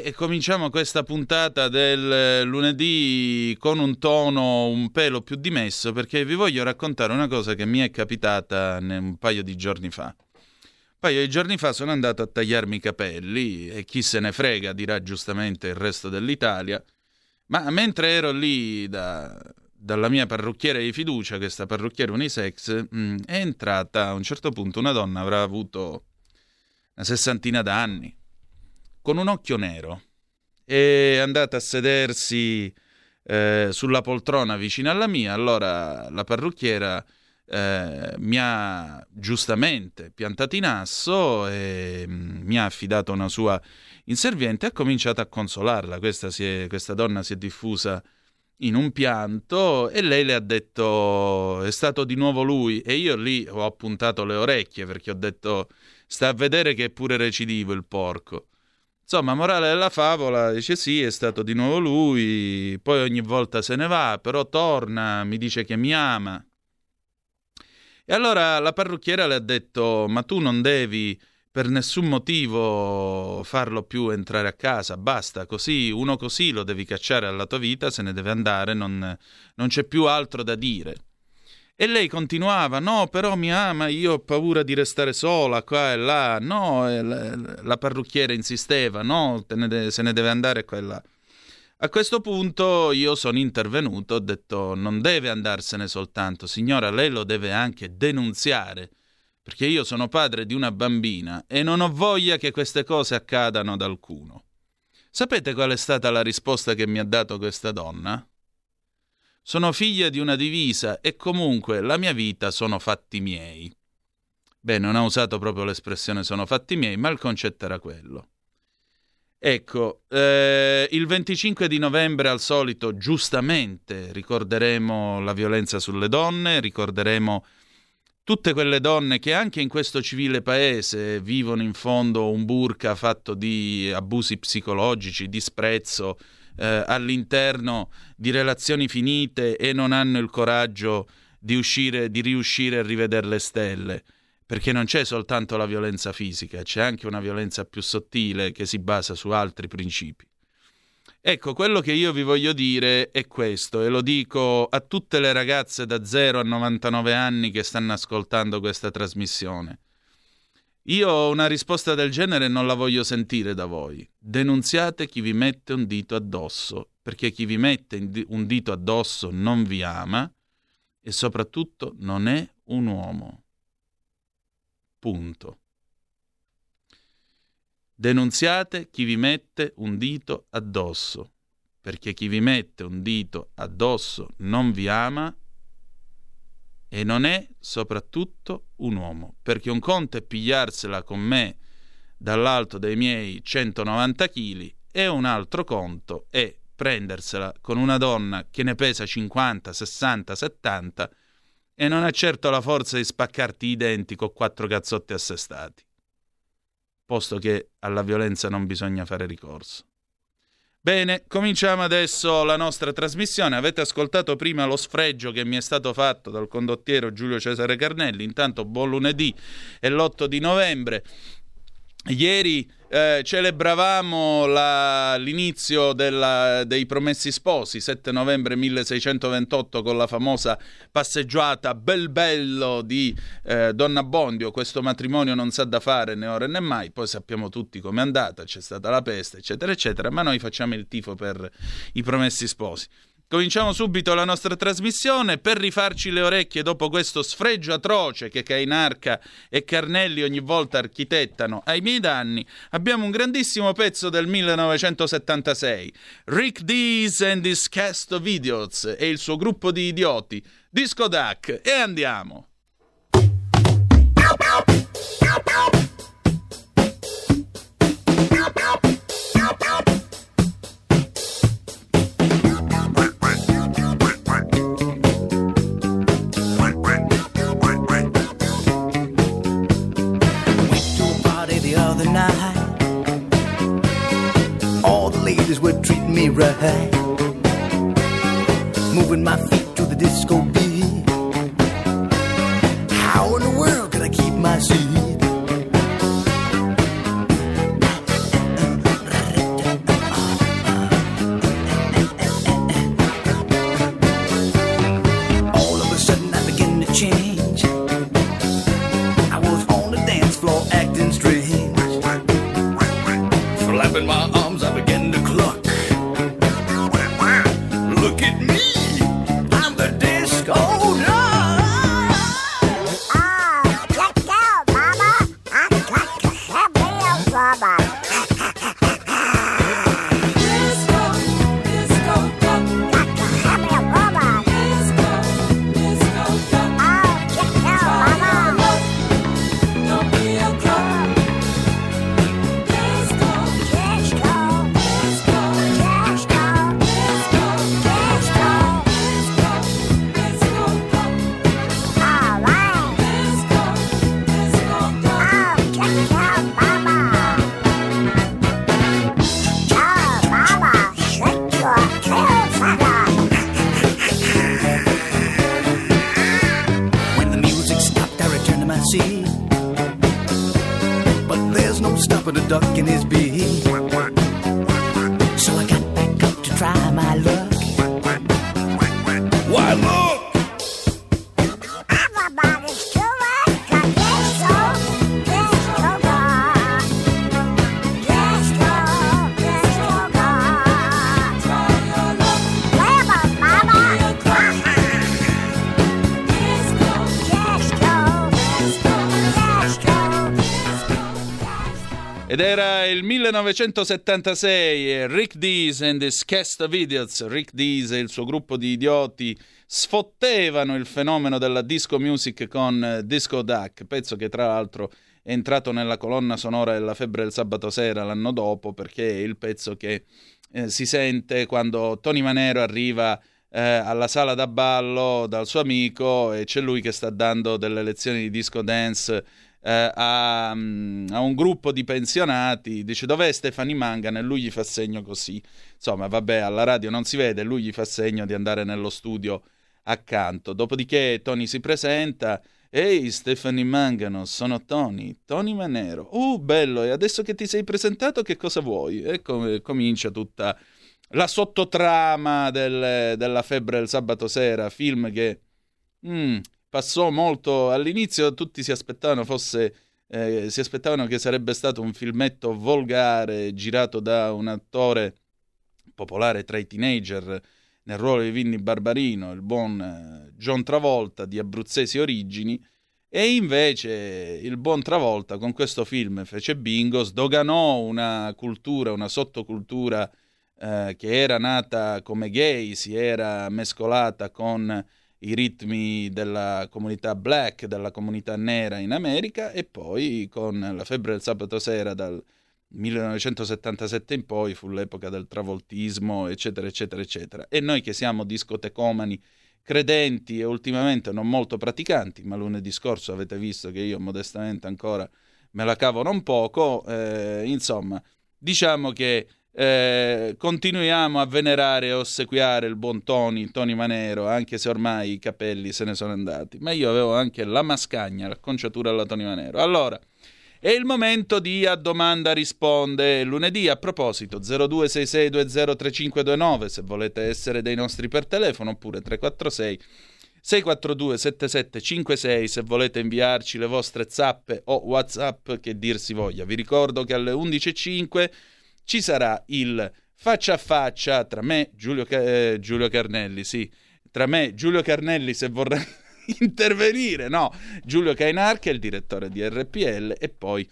e cominciamo questa puntata del lunedì con un tono un pelo più dimesso perché vi voglio raccontare una cosa che mi è capitata un paio di giorni fa. Un paio di giorni fa sono andato a tagliarmi i capelli e chi se ne frega dirà giustamente il resto dell'Italia, ma mentre ero lì da, dalla mia parrucchiera di fiducia, questa parrucchiera unisex, mm, è entrata a un certo punto una donna, avrà avuto una sessantina d'anni, con un occhio nero. È andata a sedersi eh, sulla poltrona vicino alla mia, allora la parrucchiera eh, mi ha giustamente piantato in asso e mm, mi ha affidato una sua inserviente e ha cominciato a consolarla. Questa, è, questa donna si è diffusa in un pianto e lei le ha detto è stato di nuovo lui e io lì ho appuntato le orecchie perché ho detto sta a vedere che è pure recidivo il porco. Insomma, morale della favola, dice sì, è stato di nuovo lui, poi ogni volta se ne va, però torna, mi dice che mi ama. E allora la parrucchiera le ha detto, ma tu non devi per nessun motivo farlo più entrare a casa, basta, così, uno così lo devi cacciare alla tua vita, se ne deve andare, non, non c'è più altro da dire. E lei continuava, no, però mi ama, io ho paura di restare sola qua e là, no, e la, la, parrucchiera insisteva, no, ne se ne deve andare qua e là. A questo punto io sono intervenuto, ho detto non deve andarsene soltanto, signora, lei lo deve anche denunziare, perché io sono padre di una bambina e non ho voglia che queste cose accadano ad alcuno. Sapete qual è stata la risposta che mi ha dato questa donna? Sono figlia di una divisa e comunque la mia vita sono fatti miei. Beh, non ha usato proprio l'espressione sono fatti miei, ma il concetto era quello. Ecco, eh, il 25 di novembre al solito, giustamente, ricorderemo la violenza sulle donne, ricorderemo tutte quelle donne che anche in questo civile paese vivono in fondo un burka fatto di abusi psicologici, disprezzo, eh, all'interno di relazioni finite e non hanno il coraggio di, uscire, di riuscire a rivedere le stelle. Perché non c'è soltanto la violenza fisica, c'è anche una violenza più sottile che si basa su altri principi. Ecco, quello che io vi voglio dire è questo, e lo dico a tutte le ragazze da 0 a 99 anni che stanno ascoltando questa trasmissione. Io una risposta del genere non la voglio sentire da voi. Denunziate chi vi mette un dito addosso, perché chi vi mette un dito addosso non vi ama e soprattutto non è un uomo. Punto. Denunziate chi vi mette un dito addosso, perché chi vi mette un dito addosso non vi ama e non è soprattutto un uomo, perché un conto è pigliarsela con me dall'alto dei miei 190 kg e un altro conto è prendersela con una donna che ne pesa 50, 60, 70 e non ha certo la forza di spaccarti i denti con quattro cazzotti assestati, posto che alla violenza non bisogna fare ricorso. Bene, cominciamo adesso la nostra trasmissione. Avete ascoltato prima lo sfregio che mi è stato fatto dal condottiero Giulio Cesare Carnelli. Intanto buon lunedì è l'8 di novembre. Ieri eh, celebravamo la, l'inizio della, dei Promessi Sposi, 7 novembre 1628, con la famosa passeggiata Bel Bello di eh, Donna Bondio. Questo matrimonio non sa da fare né ora né mai, poi sappiamo tutti com'è andata, c'è stata la peste, eccetera, eccetera, ma noi facciamo il tifo per i Promessi Sposi. Cominciamo subito la nostra trasmissione per rifarci le orecchie dopo questo sfregio atroce che Cainarca e Carnelli ogni volta architettano ai miei danni. Abbiamo un grandissimo pezzo del 1976, Rick Dees and his cast of idiots e il suo gruppo di idioti, Disco Duck, e andiamo. Moving my feet to the disco beat. Ed era il 1976 e Rick Dees and his Cast of Idiots. Rick Dees e il suo gruppo di idioti sfottevano il fenomeno della disco music con eh, Disco Duck, pezzo che tra l'altro è entrato nella colonna sonora della Febbre del Sabato Sera l'anno dopo perché è il pezzo che eh, si sente quando Tony Manero arriva eh, alla sala da ballo dal suo amico e c'è lui che sta dando delle lezioni di disco dance eh, a, mm, a un gruppo di pensionati, dice dov'è Stefani Mangan e lui gli fa segno così. Insomma, vabbè, alla radio non si vede, lui gli fa segno di andare nello studio accanto. Dopodiché Tony si presenta. Ehi Stefani Mangano, sono Tony, Tony Manero. Uh, bello, e adesso che ti sei presentato che cosa vuoi? E com- comincia tutta la sottotrama del- della febbre del sabato sera, film che mm, passò molto all'inizio, tutti si aspettavano fosse eh, si aspettavano che sarebbe stato un filmetto volgare girato da un attore popolare tra i teenager nel ruolo di Vinny Barbarino, il buon eh, John Travolta di abruzzesi origini, e invece il buon Travolta con questo film fece bingo, sdoganò una cultura, una sottocultura eh, che era nata come gay, si era mescolata con i ritmi della comunità black, della comunità nera in America e poi con la febbre del sabato sera dal 1977 in poi fu l'epoca del travoltismo, eccetera, eccetera, eccetera. E noi che siamo discotecomani, credenti e ultimamente non molto praticanti, ma lunedì scorso avete visto che io modestamente ancora me la cavo non poco, eh, insomma, diciamo che eh, continuiamo a venerare e ossequiare il buon Tony, Tony Manero, anche se ormai i capelli se ne sono andati. Ma io avevo anche la mascagna, l'acconciatura alla Tony Manero. Allora, è il momento di A Domanda Risponde. Lunedì, a proposito, 0266203529 se volete essere dei nostri per telefono, oppure 346 642 7756 se volete inviarci le vostre zappe o whatsapp che dir si voglia. Vi ricordo che alle 11.05 ci sarà il faccia a faccia tra me, Giulio, eh, Giulio Carnelli, sì, tra me, Giulio Carnelli, se vorrà intervenire, no, Giulio Cainar, che è il direttore di RPL, e poi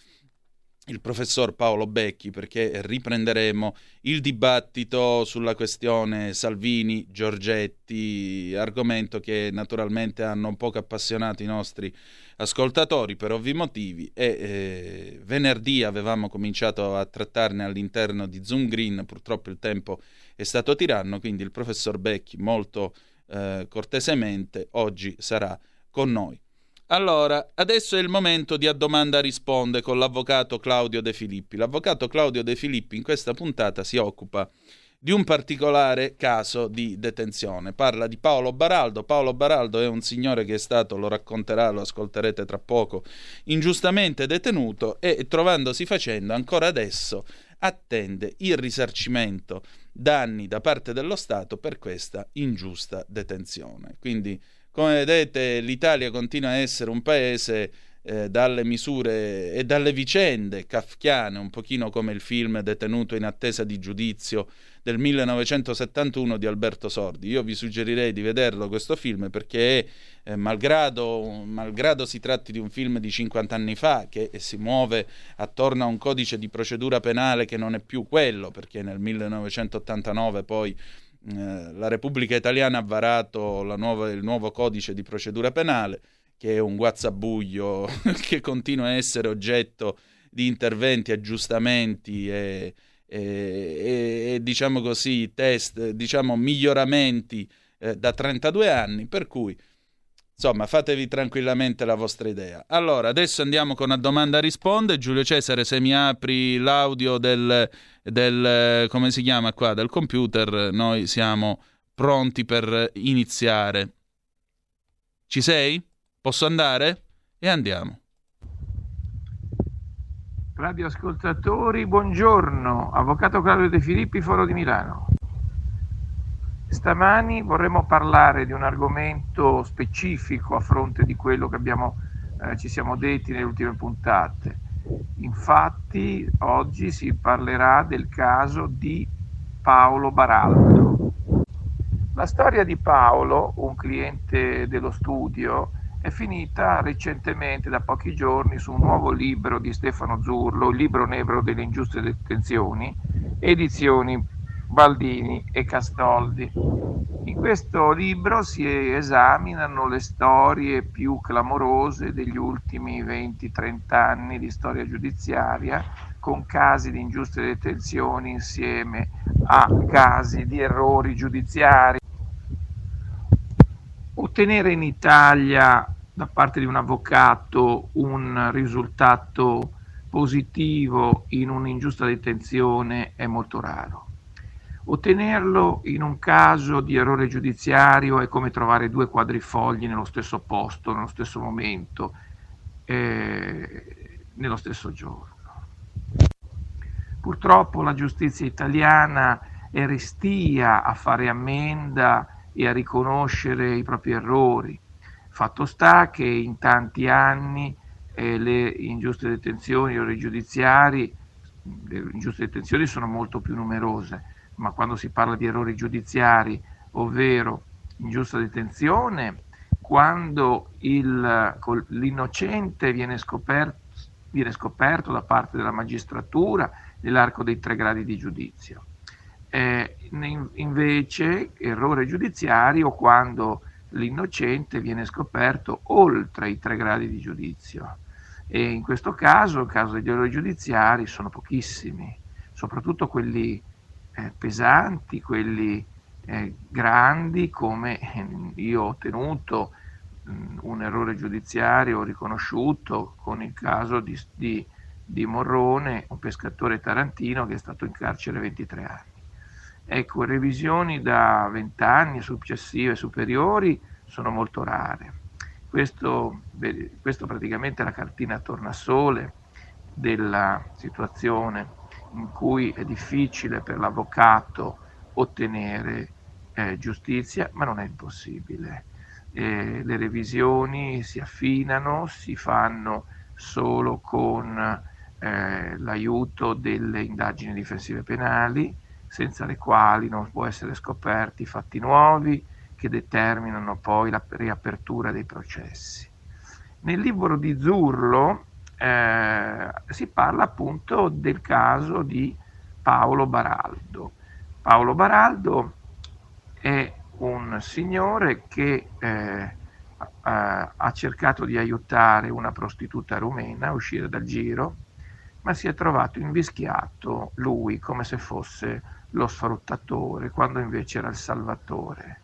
il professor Paolo Becchi, perché riprenderemo il dibattito sulla questione Salvini, Giorgetti, argomento che naturalmente hanno poco appassionato i nostri ascoltatori per ovvi motivi e eh, venerdì avevamo cominciato a trattarne all'interno di Zoom Green, purtroppo il tempo è stato tiranno, quindi il professor Becchi molto eh, cortesemente oggi sarà con noi. Allora, adesso è il momento di a domanda risponde con l'avvocato Claudio De Filippi. L'avvocato Claudio De Filippi in questa puntata si occupa di un particolare caso di detenzione. Parla di Paolo Baraldo. Paolo Baraldo è un signore che è stato, lo racconterà, lo ascolterete tra poco, ingiustamente detenuto e trovandosi facendo ancora adesso attende il risarcimento danni da parte dello Stato per questa ingiusta detenzione. Quindi, come vedete, l'Italia continua a essere un paese eh, dalle misure e dalle vicende kafkiane, un pochino come il film Detenuto in attesa di giudizio del 1971 di Alberto Sordi. Io vi suggerirei di vederlo questo film perché, eh, malgrado, malgrado si tratti di un film di 50 anni fa che si muove attorno a un codice di procedura penale che non è più quello, perché nel 1989 poi eh, la Repubblica Italiana ha varato nuova, il nuovo codice di procedura penale, che è un guazzabuglio che continua a essere oggetto di interventi, aggiustamenti e, e, e, e diciamo così, test, diciamo miglioramenti eh, da 32 anni, per cui insomma fatevi tranquillamente la vostra idea. Allora, adesso andiamo con una domanda risponde. Giulio Cesare, se mi apri l'audio del, del come si chiama qua, del computer, noi siamo pronti per iniziare. Ci sei? Posso andare? E andiamo. Radioascoltatori, buongiorno. Avvocato Claudio De Filippi, Foro di Milano. Stamani vorremmo parlare di un argomento specifico a fronte di quello che abbiamo, eh, ci siamo detti nelle ultime puntate. Infatti oggi si parlerà del caso di Paolo Baraldo. La storia di Paolo, un cliente dello studio, è finita recentemente, da pochi giorni, su un nuovo libro di Stefano Zurlo, il libro nero delle ingiuste detenzioni, edizioni Baldini e Castoldi. In questo libro si esaminano le storie più clamorose degli ultimi 20-30 anni di storia giudiziaria, con casi di ingiuste detenzioni insieme a casi di errori giudiziari ottenere in Italia da parte di un avvocato un risultato positivo in un'ingiusta detenzione è molto raro. Ottenerlo in un caso di errore giudiziario è come trovare due quadrifogli nello stesso posto, nello stesso momento, eh, nello stesso giorno. Purtroppo la giustizia italiana è restia a fare ammenda e a riconoscere i propri errori. Fatto sta che in tanti anni eh, le ingiuste detenzioni o i giudiziari, le ingiuste detenzioni sono molto più numerose, ma quando si parla di errori giudiziari, ovvero ingiusta detenzione, quando il, l'innocente viene scoperto, viene scoperto da parte della magistratura nell'arco dei tre gradi di giudizio. Eh, invece, errore giudiziario quando l'innocente viene scoperto oltre i tre gradi di giudizio. E in questo caso, il caso degli errori giudiziari, sono pochissimi, soprattutto quelli eh, pesanti, quelli eh, grandi, come io ho ottenuto mh, un errore giudiziario riconosciuto con il caso di, di, di Morrone, un pescatore tarantino che è stato in carcere 23 anni. Ecco, revisioni da 20 anni successive superiori sono molto rare. Questo, questo praticamente è la cartina tornasole della situazione in cui è difficile per l'avvocato ottenere eh, giustizia, ma non è impossibile. Eh, le revisioni si affinano, si fanno solo con eh, l'aiuto delle indagini difensive penali, senza le quali non può essere scoperti fatti nuovi che determinano poi la riapertura dei processi. Nel libro di Zurlo eh, si parla appunto del caso di Paolo Baraldo. Paolo Baraldo è un signore che eh, ha cercato di aiutare una prostituta rumena a uscire dal giro, ma si è trovato invischiato lui come se fosse lo sfruttatore, quando invece era il salvatore.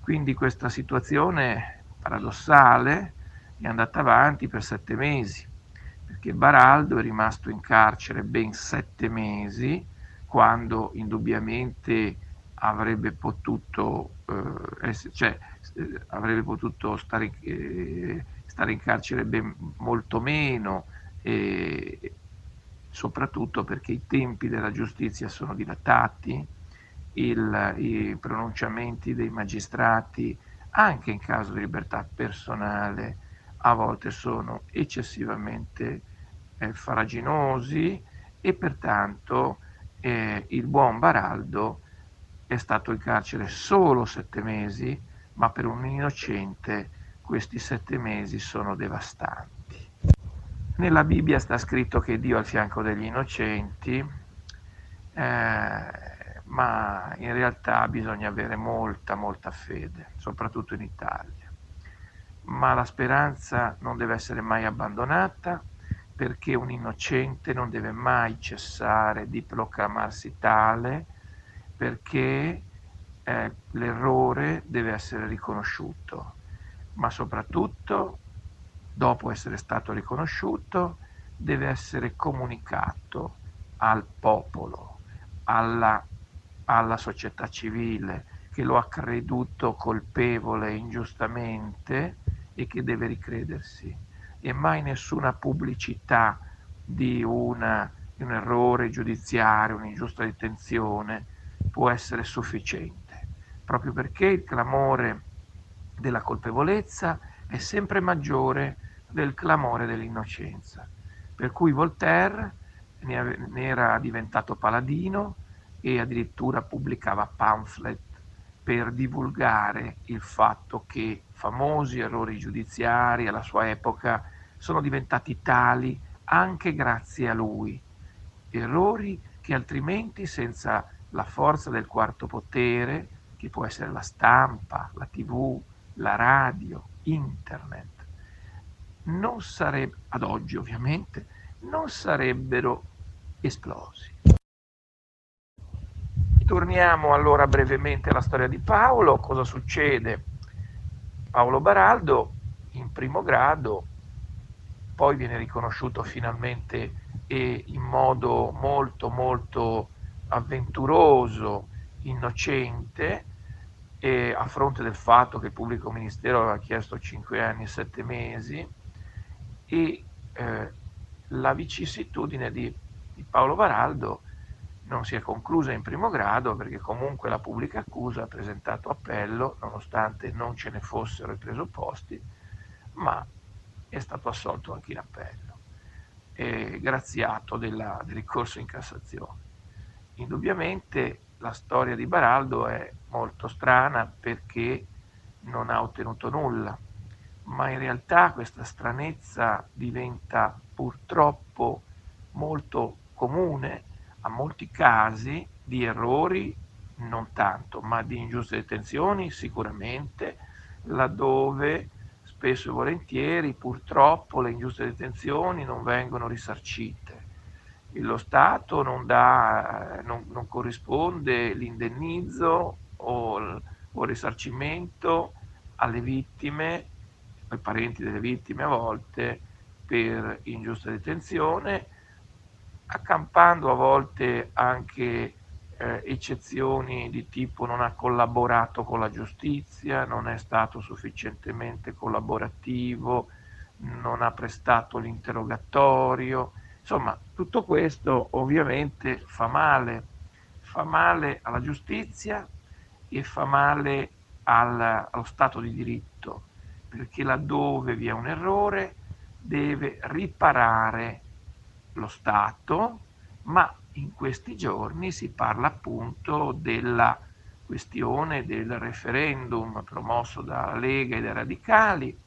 Quindi questa situazione paradossale è andata avanti per sette mesi, perché Baraldo è rimasto in carcere ben sette mesi, quando indubbiamente avrebbe potuto, eh, essere, cioè, eh, avrebbe potuto stare, eh, stare in carcere ben, molto meno, soprattutto perché i tempi della giustizia sono dilatati, il, i pronunciamenti dei magistrati, anche in caso di libertà personale, a volte sono eccessivamente eh, faraginosi e pertanto eh, il buon Baraldo è stato in carcere solo sette mesi, ma per un innocente questi sette mesi sono devastanti. Nella Bibbia sta scritto che Dio è al fianco degli innocenti, eh, ma in realtà bisogna avere molta, molta fede, soprattutto in Italia. Ma la speranza non deve essere mai abbandonata perché un innocente non deve mai cessare di proclamarsi tale perché eh, l'errore deve essere riconosciuto, ma soprattutto dopo essere stato riconosciuto deve essere comunicato al popolo, alla, alla società civile che lo ha creduto colpevole ingiustamente e che deve ricredersi e mai nessuna pubblicità di, una, un errore giudiziario, un'ingiusta detenzione può essere sufficiente, proprio perché il clamore della colpevolezza è sempre maggiore del clamore dell'innocenza. Per cui Voltaire ne era diventato paladino e addirittura pubblicava pamphlet per divulgare il fatto che famosi errori giudiziari alla sua epoca sono diventati tali anche grazie a lui, errori che altrimenti senza la forza del quarto potere, che può essere la stampa, la tv, la radio, internet, non sarebbero, ad oggi ovviamente, non sarebbero esplosi. Torniamo allora brevemente alla storia di Paolo. Cosa succede? Paolo Baraldo in primo grado, poi viene riconosciuto finalmente e in modo molto molto avventuroso, innocente, a fronte del fatto che il pubblico ministero aveva chiesto 5 anni e 7 mesi e eh, la vicissitudine di, di Paolo Baraldo non si è conclusa in primo grado perché comunque la pubblica accusa ha presentato appello nonostante non ce ne fossero i presupposti, ma è stato assolto anche in appello e graziato della, del ricorso in Cassazione. Indubbiamente la storia di Baraldo è molto strana perché non ha ottenuto nulla, ma in realtà questa stranezza diventa purtroppo molto comune a molti casi di errori, non tanto, ma di ingiuste detenzioni sicuramente, laddove spesso e volentieri purtroppo le ingiuste detenzioni non vengono risarcite. Lo Stato non, dà, non, non corrisponde l'indennizzo o o il risarcimento alle vittime, ai parenti delle vittime a volte, per ingiusta detenzione, accampando a volte anche eh, eccezioni di tipo non ha collaborato con la giustizia, non è stato sufficientemente collaborativo, non ha prestato l'interrogatorio. Insomma, tutto questo ovviamente fa male, fa male alla giustizia e fa male al, allo Stato di diritto, perché laddove vi è un errore deve riparare lo Stato, ma in questi giorni si parla appunto della questione del referendum promosso dalla Lega e dai radicali,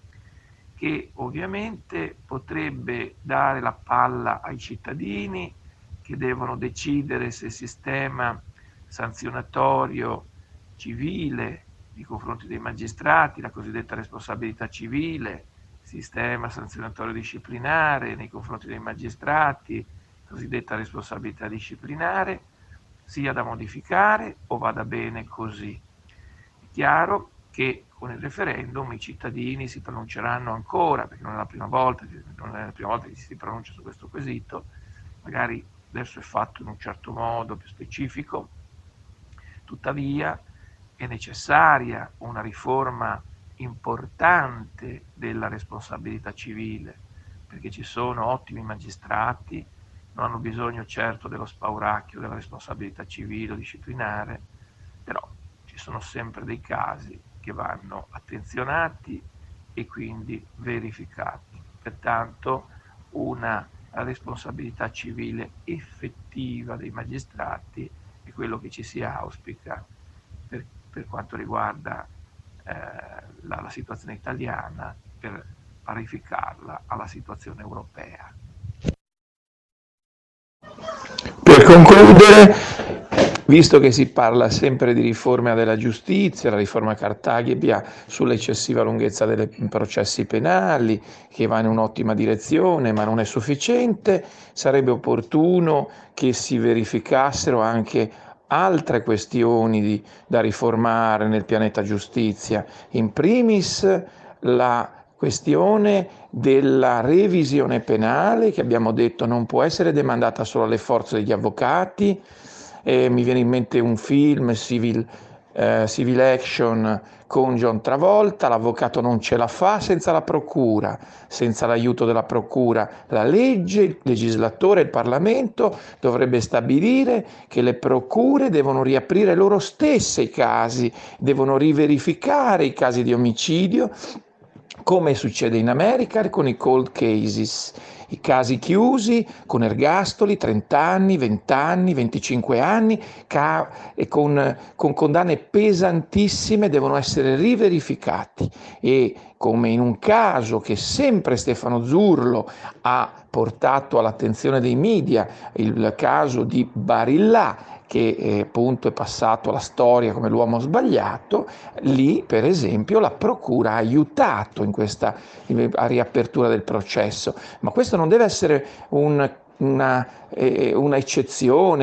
che ovviamente potrebbe dare la palla ai cittadini che devono decidere se il sistema sanzionatorio civile nei confronti dei magistrati, la cosiddetta responsabilità civile, sistema sanzionatorio disciplinare nei confronti dei magistrati, cosiddetta responsabilità disciplinare, sia da modificare o vada bene così. È chiaro che con il referendum i cittadini si pronunceranno ancora, perché non è la prima volta, non è la prima volta che si pronuncia su questo quesito, magari adesso è fatto in un certo modo più specifico, tuttavia è necessaria una riforma importante della responsabilità civile, perché ci sono ottimi magistrati, non hanno bisogno certo dello spauracchio della responsabilità civile o disciplinare, però ci sono sempre dei casi che vanno attenzionati e quindi verificati. Pertanto una responsabilità civile effettiva dei magistrati è quello che ci si auspica per, per quanto riguarda la, la situazione italiana per parificarla alla situazione europea. Per concludere, visto che si parla sempre di riforma della giustizia, la riforma Cartaglia sull'eccessiva lunghezza dei processi penali, che va in un'ottima direzione ma non è sufficiente, sarebbe opportuno che si verificassero anche altre questioni di- da riformare nel pianeta giustizia, in primis la questione della revisione penale che abbiamo detto non può essere demandata solo alle forze degli avvocati. Eh, mi viene in mente un film, Civil, eh, Civil Action, con John Travolta, l'avvocato non ce la fa senza la procura, senza l'aiuto della procura. La legge, il legislatore, il Parlamento dovrebbe stabilire che le procure devono riaprire loro stesse i casi, devono riverificare i casi di omicidio come succede in America con i cold cases, i casi chiusi con ergastoli 30 anni, 20 anni, 25 anni ca- con, con condanne pesantissime devono essere riverificati. E come in un caso che sempre Stefano Zurlo ha portato all'attenzione dei media, il caso di Barillà, che eh, appunto è passato alla storia come l'uomo sbagliato, lì per esempio la procura ha aiutato in questa in- riapertura del processo, ma questo non deve essere un, una, eh, una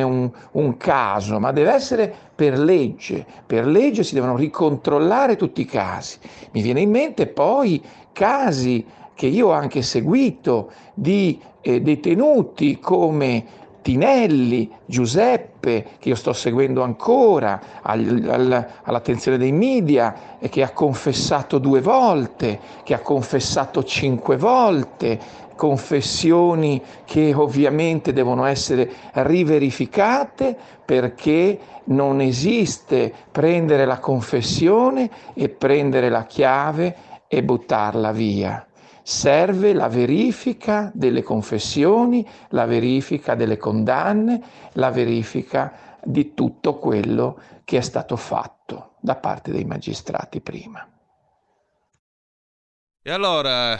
un, un caso, ma deve essere per legge. Per legge si devono ricontrollare tutti i casi. Mi viene in mente poi casi che io ho anche seguito di eh, detenuti come Tinelli, Giuseppe, che io sto seguendo ancora al- al- all'attenzione dei media che ha confessato due volte, che ha confessato cinque volte, confessioni che ovviamente devono essere riverificate perché non esiste prendere la confessione e prendere la chiave e buttarla via. Serve la verifica delle confessioni, la verifica delle condanne, la verifica di tutto quello che è stato fatto da parte dei magistrati prima. E allora,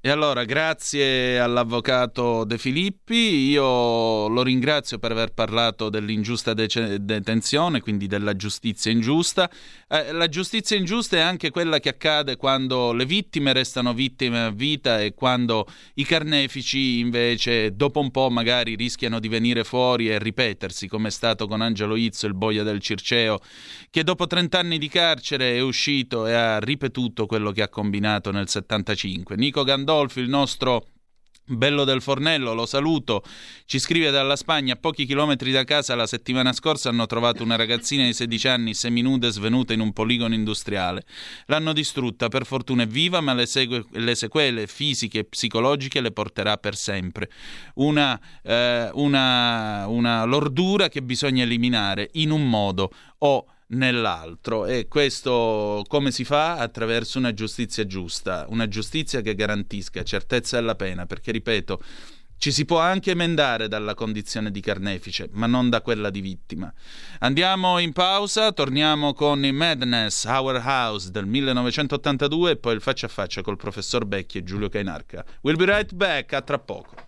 e allora, grazie all'avvocato De Filippi, io lo ringrazio per aver parlato dell'ingiusta dece- detenzione, quindi della giustizia ingiusta. Eh, la giustizia ingiusta è anche quella che accade quando le vittime restano vittime a vita e quando i carnefici invece dopo un po' magari rischiano di venire fuori e ripetersi, come è stato con Angelo Izzo, il boia del Circeo, che dopo 30 anni di carcere è uscito e ha ripetuto quello che ha combinato nel 75. Nico Gandolfi, il nostro Bello del Fornello, lo saluto, ci scrive dalla Spagna, a pochi chilometri da casa la settimana scorsa hanno trovato una ragazzina di 16 anni seminuda e svenuta in un poligono industriale. L'hanno distrutta, per fortuna è viva, ma le, segue- le sequele fisiche e psicologiche le porterà per sempre. Una, eh, una, una lordura che bisogna eliminare in un modo o nell'altro e questo come si fa? Attraverso una giustizia giusta, una giustizia che garantisca certezza della pena, perché ripeto, ci si può anche emendare dalla condizione di carnefice, ma non da quella di vittima. Andiamo in pausa, torniamo con i Madness Our House del 1982 e poi il faccia a faccia col professor Becchi e Giulio Cainarca. We'll be right back, a tra poco.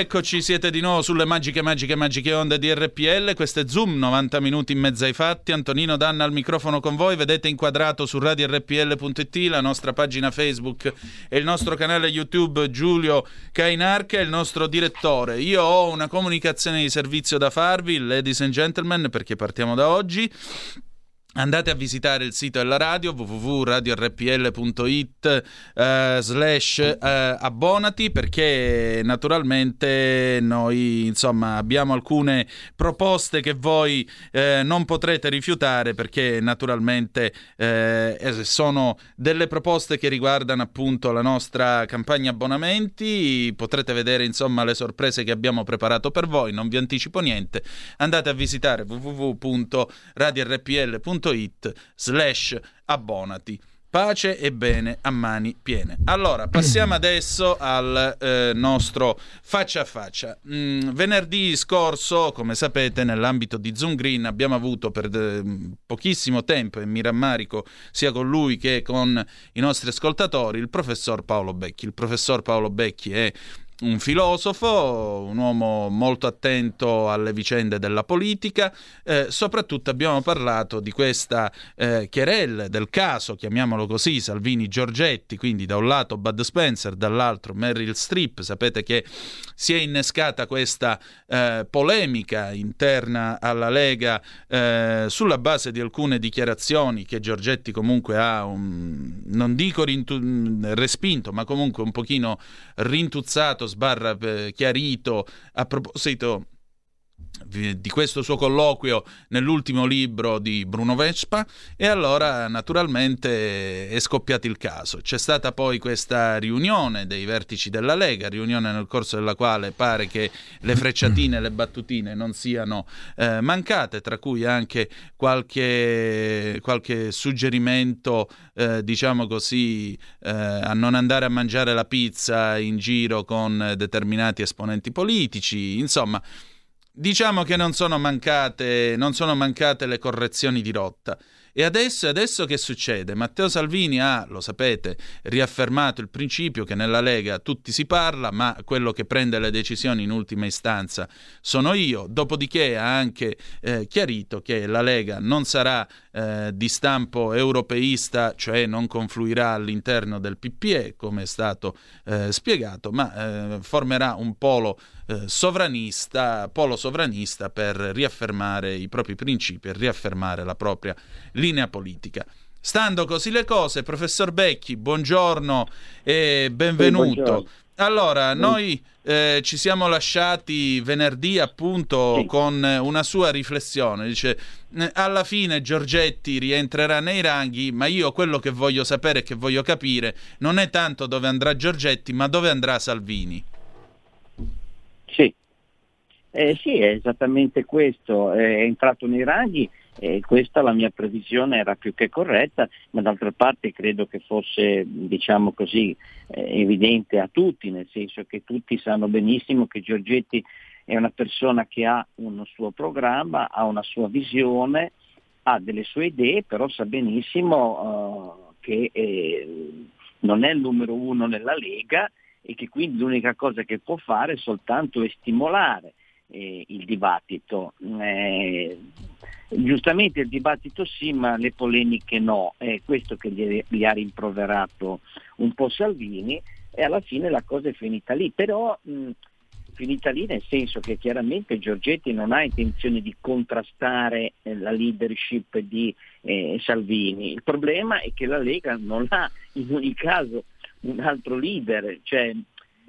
E rieccoci, siete di nuovo sulle magiche, magiche, magiche onde di RPL. Questo è Zoom, 90 minuti in mezzo ai fatti. Antonino Danna al microfono con voi. Vedete inquadrato su radiorpl.it la nostra pagina Facebook e il nostro canale YouTube Giulio Cainar, che è il nostro direttore. Io ho una comunicazione di servizio da farvi, ladies and gentlemen, perché partiamo da oggi. Andate a visitare il sito della radio www.radiorpl.it eh, slash eh, abbonati perché naturalmente noi insomma abbiamo alcune proposte che voi eh, non potrete rifiutare perché naturalmente eh, sono delle proposte che riguardano appunto la nostra campagna abbonamenti. Potrete vedere insomma le sorprese che abbiamo preparato per voi non vi anticipo niente. Andate a visitare www.radiorpl.it slash abbonati Pace e bene a mani piene. Allora, passiamo adesso al eh, nostro faccia a faccia. Mm, venerdì scorso, come sapete, nell'ambito di Zoom Green abbiamo avuto per de- pochissimo tempo, e mi rammarico sia con lui che con i nostri ascoltatori, il professor Paolo Becchi. Il professor Paolo Becchi è un filosofo, un uomo molto attento alle vicende della politica, eh, soprattutto abbiamo parlato di questa eh, querelle, del caso, chiamiamolo così, Salvini-Giorgetti, quindi da un lato Bud Spencer, dall'altro Meryl Streep, sapete che si è innescata questa eh, polemica interna alla Lega eh, sulla base di alcune dichiarazioni che Giorgetti comunque ha, un, non dico rintu- respinto, ma comunque un pochino rintuzzato sbarra eh, chiarito. A proposito di questo suo colloquio nell'ultimo libro di Bruno Vespa e allora naturalmente è scoppiato il caso. C'è stata poi questa riunione dei vertici della Lega, riunione nel corso della quale pare che le frecciatine e le battutine non siano eh, mancate, tra cui anche qualche, qualche suggerimento, eh, diciamo così, eh, a non andare a mangiare la pizza in giro con determinati esponenti politici, insomma diciamo che non sono mancate, non sono mancate le correzioni di rotta. E adesso, adesso che succede? Matteo Salvini ha, lo sapete, riaffermato il principio che nella Lega tutti si parla, ma quello che prende le decisioni in ultima istanza sono io. Dopodiché ha anche eh, chiarito che la Lega non sarà eh, di stampo europeista, cioè non confluirà all'interno del PPE, come è stato eh, spiegato, ma eh, formerà un polo eh, sovranista, polo sovranista per riaffermare i propri principi e riaffermare la propria linea politica. Stando così le cose, professor Becchi, buongiorno e benvenuto. buongiorno. Allora, noi eh, ci siamo lasciati venerdì appunto con eh, una sua riflessione. Dice: "Eh, Alla fine Giorgetti rientrerà nei ranghi, ma io quello che voglio sapere e che voglio capire non è tanto dove andrà Giorgetti, ma dove andrà Salvini. Sì. Eh, sì, è esattamente questo, è entrato nei ranghi e questa la mia previsione era più che corretta, ma d'altra parte credo che fosse, diciamo così, eh, evidente a tutti, nel senso che tutti sanno benissimo che Giorgetti è una persona che ha un suo programma, ha una sua visione, ha delle sue idee, però sa benissimo eh, che eh, non è il numero uno nella Lega e che quindi l'unica cosa che può fare è soltanto stimolare eh, il dibattito. Giustamente il dibattito sì, ma le polemiche no, è questo che gli, gli ha rimproverato un po' Salvini e alla fine la cosa è finita lì, però mh, finita lì nel senso che chiaramente Giorgetti non ha intenzione di contrastare eh, la leadership di eh, Salvini, il problema è che la Lega non ha in ogni caso un altro leader, cioè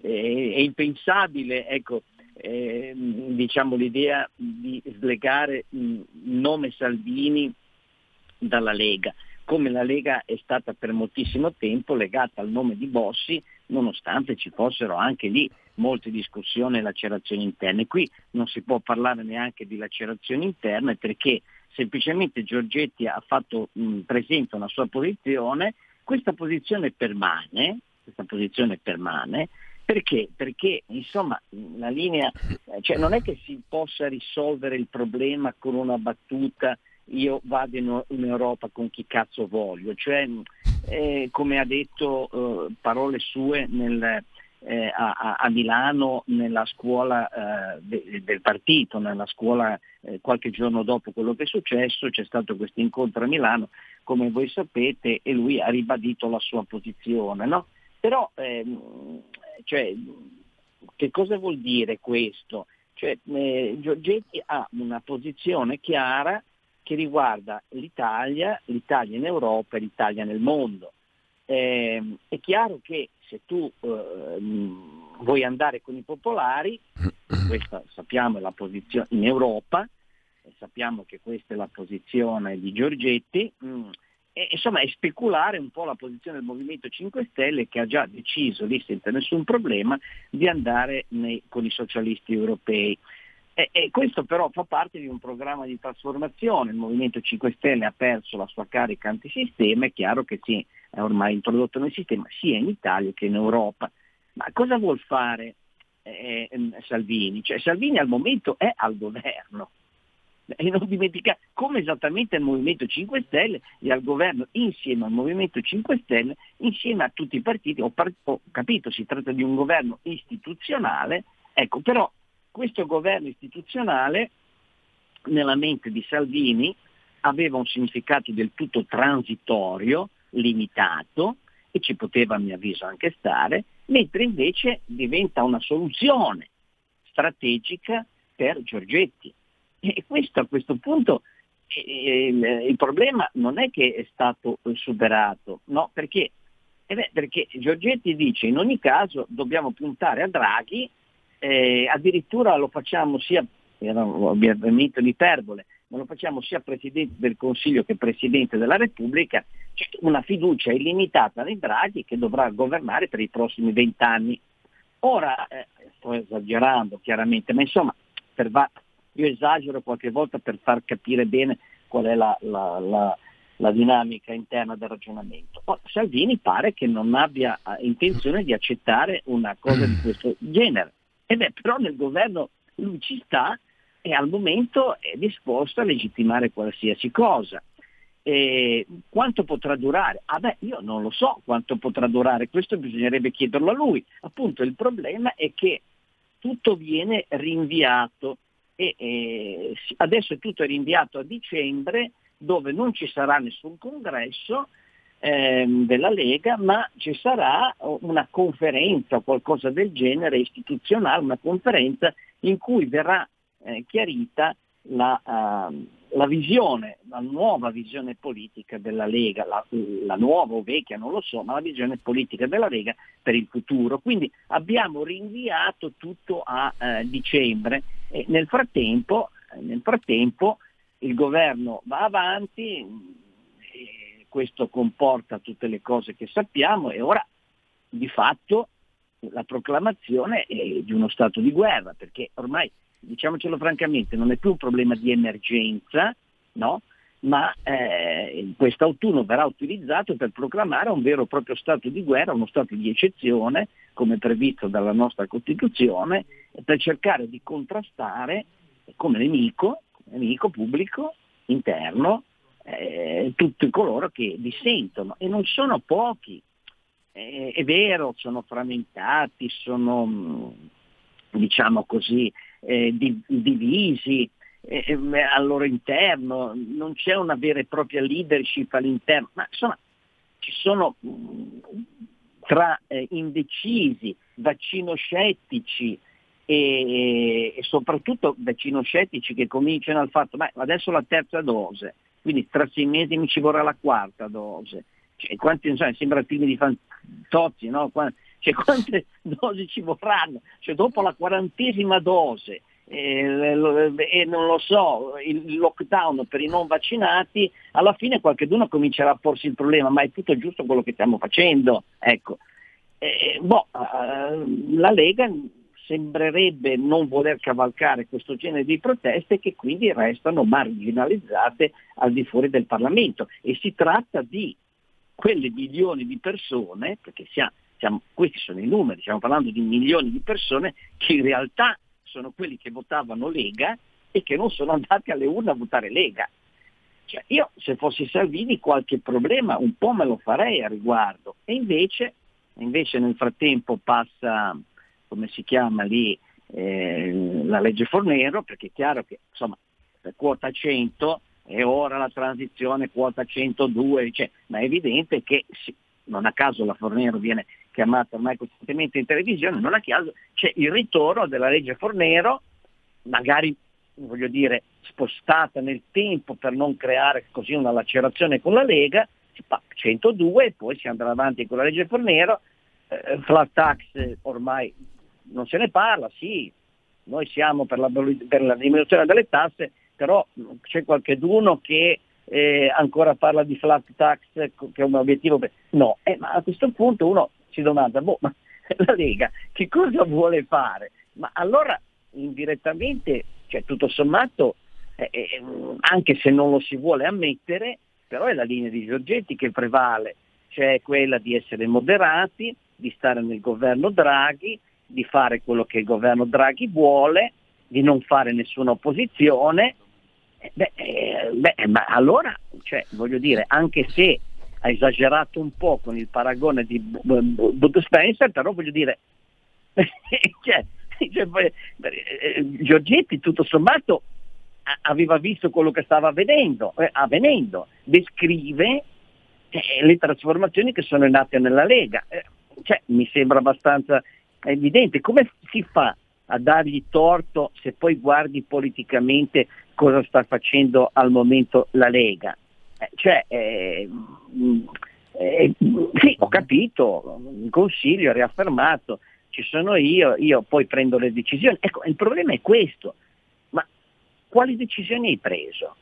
eh, è impensabile ecco, eh, diciamo, l'idea di slegare il nome Salvini dalla Lega, come la Lega è stata per moltissimo tempo legata al nome di Bossi, nonostante ci fossero anche lì molte discussioni e lacerazioni interne. Qui non si può parlare neanche di lacerazioni interne perché semplicemente Giorgetti ha fatto presente una sua posizione, questa posizione permane, questa posizione permane perché? Perché insomma la linea, cioè non è che si possa risolvere il problema con una battuta io vado in, in Europa con chi cazzo voglio, cioè eh, come ha detto eh, parole sue nel, eh, a, a, Milano nella scuola eh, de, del partito, nella scuola eh, qualche giorno dopo quello che è successo, c'è stato questo incontro a Milano, come voi sapete, e lui ha ribadito la sua posizione. No? Però ehm, cioè, che cosa vuol dire questo? Cioè, eh, Giorgetti ha una posizione chiara che riguarda l'Italia, l'Italia in Europa e l'Italia nel mondo. Eh, è chiaro che se tu eh, vuoi andare con i popolari, questa sappiamo è la posizione in Europa, sappiamo che questa è la posizione di Giorgetti, mh, e, insomma è speculare un po' la posizione del Movimento 5 Stelle che ha già deciso lì senza nessun problema di andare nei, con i socialisti europei. E, e, questo però fa parte di un programma di trasformazione, il Movimento 5 Stelle ha perso la sua carica antisistema, è chiaro che si è ormai introdotto nel sistema sia in Italia che in Europa. Ma cosa vuol fare eh, Salvini? Cioè, Salvini al momento è al governo, e non dimenticare come esattamente il Movimento 5 Stelle è al governo insieme al Movimento 5 Stelle, insieme a tutti i partiti, ho, par- ho capito, si tratta di un governo istituzionale, ecco però questo governo istituzionale nella mente di Salvini aveva un significato del tutto transitorio, limitato, e ci poteva a mio avviso anche stare, mentre invece diventa una soluzione strategica per Giorgetti. E questo a questo punto eh, il, problema non è che è stato superato, no, perché, eh beh, perché Giorgetti dice in ogni caso dobbiamo puntare a Draghi, eh, addirittura lo facciamo sia, era ovviamente un'iperbole, ma lo facciamo sia Presidente del Consiglio che Presidente della Repubblica, c'è una fiducia illimitata nei Draghi che dovrà governare per i prossimi vent'anni. Ora, eh, sto esagerando chiaramente, ma insomma, per va- io esagero qualche volta per far capire bene qual è la, la, la, la dinamica interna del ragionamento. Oh, Salvini pare che non abbia eh, intenzione di accettare una cosa di questo genere. E beh, però nel governo lui ci sta e al momento è disposto a legittimare qualsiasi cosa. E quanto potrà durare? Ah beh, io non lo so quanto potrà durare, questo bisognerebbe chiederlo a lui. Appunto il problema è che tutto viene rinviato e si- adesso è tutto rinviato a dicembre dove non ci sarà nessun congresso ehm, della Lega, ma ci sarà una conferenza o qualcosa del genere istituzionale, una conferenza in cui verrà eh, chiarita la, ehm, la visione, la nuova visione politica della Lega, la, la nuova o vecchia, non lo so, ma la visione politica della Lega per il futuro. Quindi abbiamo rinviato tutto a eh, dicembre e nel frattempo, eh, nel frattempo il governo va avanti, questo comporta tutte le cose che sappiamo e ora di fatto la proclamazione è di uno stato di guerra, perché ormai, diciamocelo francamente, non è più un problema di emergenza, no? ma eh, quest'autunno verrà utilizzato per proclamare un vero e proprio stato di guerra, uno stato di eccezione, come previsto dalla nostra Costituzione, per cercare di contrastare come nemico, nemico pubblico, interno, eh, tutti coloro che dissentono e non sono pochi. Eh, è vero, sono frammentati, sono mh, diciamo così eh, di- divisi eh, eh, al loro interno, non c'è una vera e propria leadership all'interno, ma insomma ci sono mh, tra eh, indecisi, vaccino scettici e, e soprattutto vaccino scettici che cominciano al fatto, ma adesso la terza dose, quindi tra sei mesi mi ci vorrà la quarta dose. Cioè, quanti, insomma, sembra film di fantozzi, no? Qua- cioè, quante dosi ci vorranno? Cioè, dopo la quarantesima dose eh, lo- e non lo so, il lockdown per i non vaccinati, alla fine qualcuno comincerà a porsi il problema, ma è tutto giusto quello che stiamo facendo? Ecco. Eh, boh, eh, la Lega sembrerebbe non voler cavalcare questo genere di proteste che quindi restano marginalizzate al di fuori del Parlamento e si tratta di quelle milioni di persone, perché siamo, siamo- questi sono i numeri, stiamo parlando di milioni di persone che in realtà sono quelli che votavano Lega e che non sono andati alle urne a votare Lega. Cioè, io se fossi Salvini qualche problema un po' me lo farei a riguardo e invece, invece nel frattempo passa, come si chiama lì, eh, la legge Fornero, perché è chiaro che insomma per quota 100 e ora la transizione quota 102, cioè, ma è evidente che sì, non a caso la Fornero viene chiamata ormai costantemente in televisione, non a caso c'è il ritorno della legge Fornero, magari voglio dire spostata nel tempo per non creare così una lacerazione con la Lega, si fa 102 e poi si andrà avanti con la legge Fornero, eh, flat tax eh, ormai non se ne parla, sì, noi siamo per la, per la diminuzione delle tasse, però c'è qualcheduno che eh, ancora parla di flat tax che è un obiettivo. No, eh, ma a questo punto uno si domanda, boh, ma la Lega che cosa vuole fare? Ma allora indirettamente, cioè tutto sommato, eh, eh, anche se non lo si vuole ammettere, però è la linea di Giorgetti che prevale, cioè quella di essere moderati, di stare nel governo Draghi, di fare quello che il governo Draghi vuole, di non fare nessuna opposizione. Eh, Beh, eh, beh, ma allora, cioè, voglio dire, anche se ha esagerato un po' con il paragone di Bud Spencer, però voglio dire, cioè, cioè, poi, eh, Giorgetti tutto sommato aveva visto quello che stava avvenendo, eh, avvenendo. descrive eh, le trasformazioni che sono nate nella Lega. Eh, cioè, mi sembra abbastanza evidente. Come si fa a dargli torto se poi guardi politicamente cosa sta facendo al momento la Lega? Eh, cioè, eh, mh, eh, sì, ho capito, il Consiglio ha riaffermato, ci sono io, io poi prendo le decisioni. Ecco, il problema è questo, ma quali decisioni hai preso?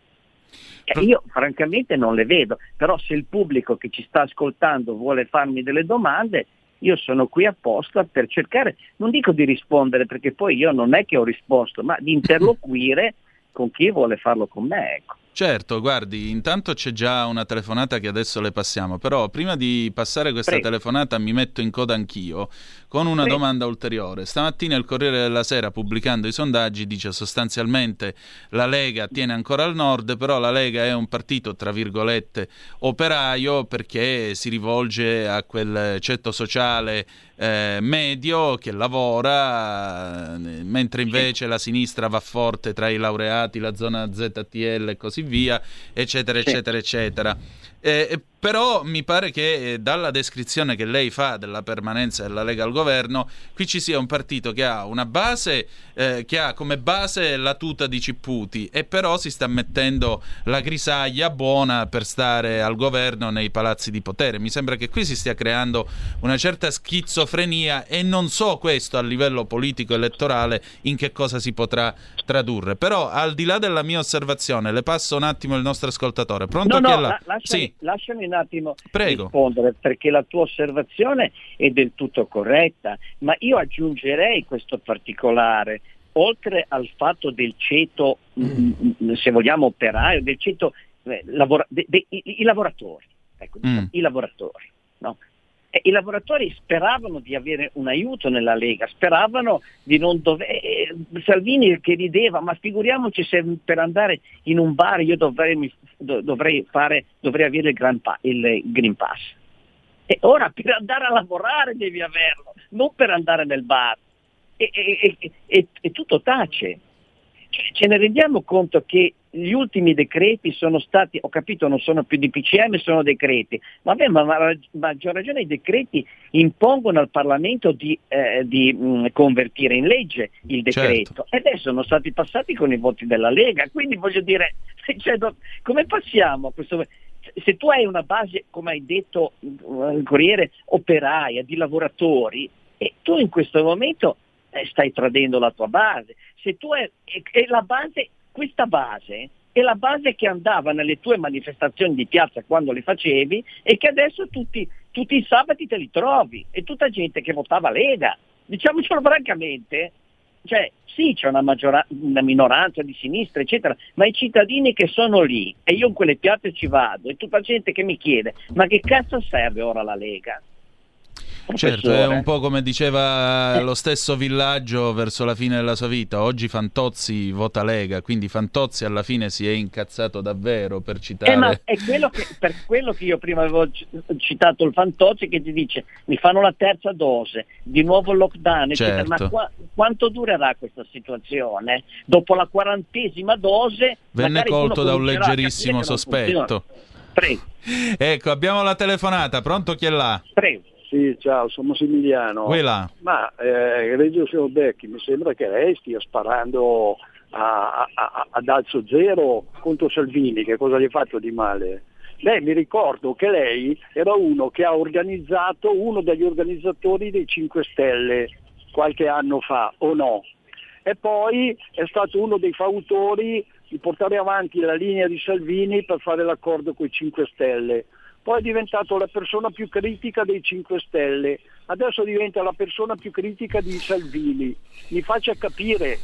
Eh, io francamente non le vedo, però se il pubblico che ci sta ascoltando vuole farmi delle domande, io sono qui apposta per cercare, non dico di rispondere perché poi io non è che ho risposto, ma di interloquire con chi vuole farlo con me. Ecco. Certo, guardi, intanto c'è già una telefonata che adesso le passiamo, però prima di passare questa Prego. telefonata mi metto in coda anch'io con una Prego. domanda ulteriore. Stamattina il Corriere della Sera, pubblicando i sondaggi, dice sostanzialmente la Lega tiene ancora al nord, però la Lega è un partito, tra virgolette, operaio perché si rivolge a quel ceto sociale eh, medio che lavora, eh, mentre invece la sinistra va forte tra i laureati, la zona ZTL e così via, eccetera, Sì. eccetera, eccetera. Eh, però mi pare che eh, dalla descrizione che lei fa della permanenza della Lega al governo, qui ci sia un partito che ha una base, eh, che ha come base la tuta di Cipputi e però si sta mettendo la grisaglia buona per stare al governo nei palazzi di potere. Mi sembra che qui si stia creando una certa schizofrenia e non so questo a livello politico elettorale in che cosa si potrà tradurre. Però al di là della mia osservazione, le passo un attimo il nostro ascoltatore. Pronto No, no, la- lasciami, Sì. lasciami un attimo Prego. rispondere perché la tua osservazione è del tutto corretta, ma io aggiungerei questo particolare, oltre al fatto del ceto, mm, mm, se vogliamo operaio, del ceto, eh, lavora- de- de- i, i lavoratori, ecco, diciamo, Mm. i lavoratori, no? I lavoratori speravano di avere un aiuto nella Lega, speravano di non dover... Salvini che rideva, ma figuriamoci se per andare in un bar io dovrei, dovrei fare, dovrei avere il, Pa- il Green Pass. E ora per andare a lavorare devi averlo, non per andare nel bar. E- e- e tutto tace. Cioè, ce ne rendiamo conto che gli ultimi decreti sono stati, ho capito, non sono più di PCM, sono decreti, ma a maggior ragione i decreti impongono al Parlamento di, eh, di, mh, convertire in legge il decreto. E adesso sono stati passati con i voti della Lega, quindi voglio dire, cioè, do- come passiamo a questo... Se tu hai una base, come hai detto mh, il Corriere, operaia, di lavoratori, e tu in questo momento eh, stai tradendo la tua base. Se tu è, è- è la base, questa base è la base che andava nelle tue manifestazioni di piazza quando le facevi e che adesso tutti, tutti i sabati te li trovi. E tutta gente che votava Lega. Diciamocelo francamente, cioè sì c'è una, maggiora- una minoranza di sinistra eccetera, ma i cittadini che sono lì e io in quelle piazze ci vado e tutta gente che mi chiede ma che cazzo serve ora la Lega? Certo, è un po' come diceva lo stesso villaggio verso la fine della sua vita. Oggi Fantozzi vota Lega, quindi Fantozzi alla fine si è incazzato davvero per citare. Eh, ma è quello che, per quello che io prima avevo citato il Fantozzi che ti dice mi fanno la terza dose, di nuovo lockdown, eccetera. Certo. ma qua- quanto durerà questa situazione? Dopo la quarantesima dose Venne colto da un leggerissimo sospetto. Prego, Ecco, abbiamo la telefonata. Pronto chi è là? prego. Sì, ciao, sono Massimiliano. Quella. Ma eh, Reggio signor Becchi, mi sembra che lei stia sparando a- a- ad alzo zero contro Salvini, che cosa gli ha fatto di male? Lei mi ricordo che lei era uno che ha organizzato, uno degli organizzatori dei 5 Stelle qualche anno fa, o no? E poi è stato uno dei fautori di portare avanti la linea di Salvini per fare l'accordo con i 5 Stelle. Poi è diventato la persona più critica dei 5 Stelle, adesso diventa la persona più critica di Salvini. Mi faccia capire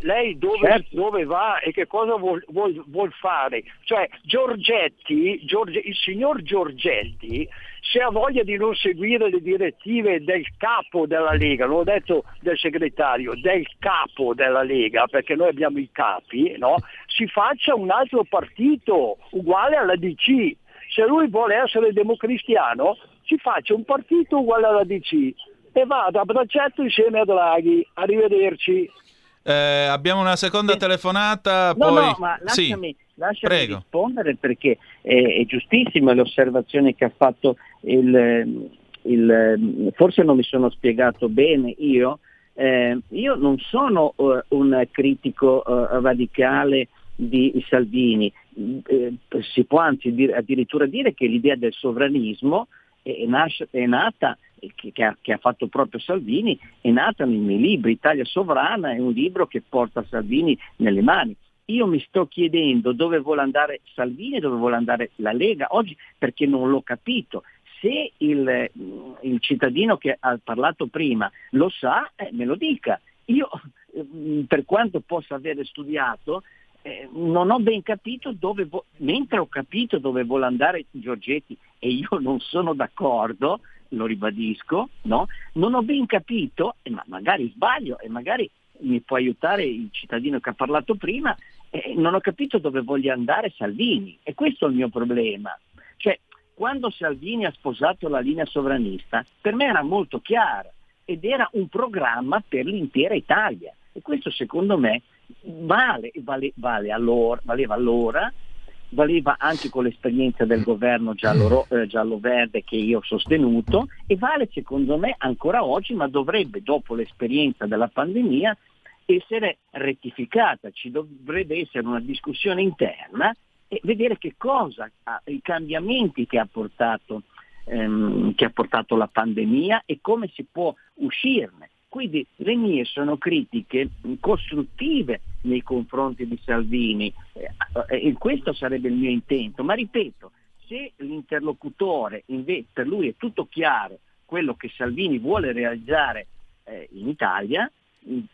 lei dove, Certo. dove va e che cosa vuol, vuol- vuol fare. Cioè Giorgetti, Giorge- il signor Giorgetti, se ha voglia di non seguire le direttive del capo della Lega, non ho detto del segretario, del capo della Lega, perché noi abbiamo i capi, no? si faccia un altro partito uguale alla DC. Se lui vuole essere democristiano, si faccia un partito uguale alla DC e vada a braccetto insieme a Draghi. Arrivederci. Eh, abbiamo una seconda telefonata. No, poi... no, ma Sì. lasciami, lasciami prego. rispondere perché è, è giustissima le osservazioni che ha fatto il, il- forse non mi sono spiegato bene io. Eh, io non sono eh, un critico eh, radicale di Salvini, Eh, si può anzi dire- addirittura dire che l'idea del sovranismo è, nasce- è nata, che, che ha, che ha fatto proprio Salvini, è nata nei miei libri. Italia Sovrana è un libro che porta Salvini nelle mani. Io mi sto chiedendo dove vuole andare Salvini e dove vuole andare la Lega oggi perché non l'ho capito. Se il, il cittadino che ha parlato prima lo sa, eh, me lo dica. Io, eh, per quanto possa avere studiato, eh, non ho ben capito dove, vo- mentre ho capito dove vuole andare Giorgetti e io non sono d'accordo, lo ribadisco, no? non ho ben capito, ma magari sbaglio e magari mi può aiutare il cittadino che ha parlato prima, eh, non ho capito dove voglia andare Salvini e questo è il mio problema. Cioè, quando Salvini ha sposato la linea sovranista, per me era molto chiara ed era un programma per l'intera Italia e questo secondo me vale, vale, vale allora, valeva allora, valeva anche con l'esperienza del governo giallo, eh, giallo-verde che io ho sostenuto e vale secondo me ancora oggi, ma dovrebbe dopo l'esperienza della pandemia essere rettificata, ci dovrebbe essere una discussione interna e vedere che cosa, i cambiamenti che ha portato, ehm, che ha portato la pandemia e come si può uscirne. Quindi le mie sono critiche costruttive nei confronti di Salvini. Eh, eh, e questo sarebbe il mio intento, ma ripeto, se l'interlocutore invece per lui è tutto chiaro quello che Salvini vuole realizzare eh, in Italia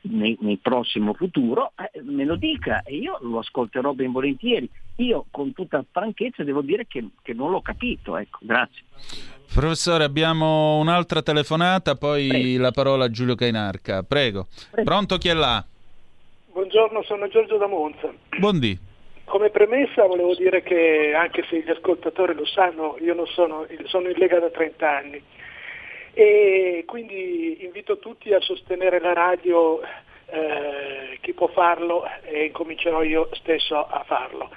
nei, nel prossimo futuro, eh, me lo dica e io lo ascolterò ben volentieri. Io con tutta franchezza devo dire che, che non l'ho capito, ecco, grazie. Professore, abbiamo un'altra telefonata, poi la parola a Giulio Cainarca. Prego. Pronto chi è là? Buongiorno, sono Giorgio da Monza. Buondì. Come premessa volevo dire che anche se gli ascoltatori lo sanno, io non sono, sono in Lega da 30 anni e quindi invito tutti a sostenere la radio, eh, chi può farlo e incomincerò io stesso a farlo.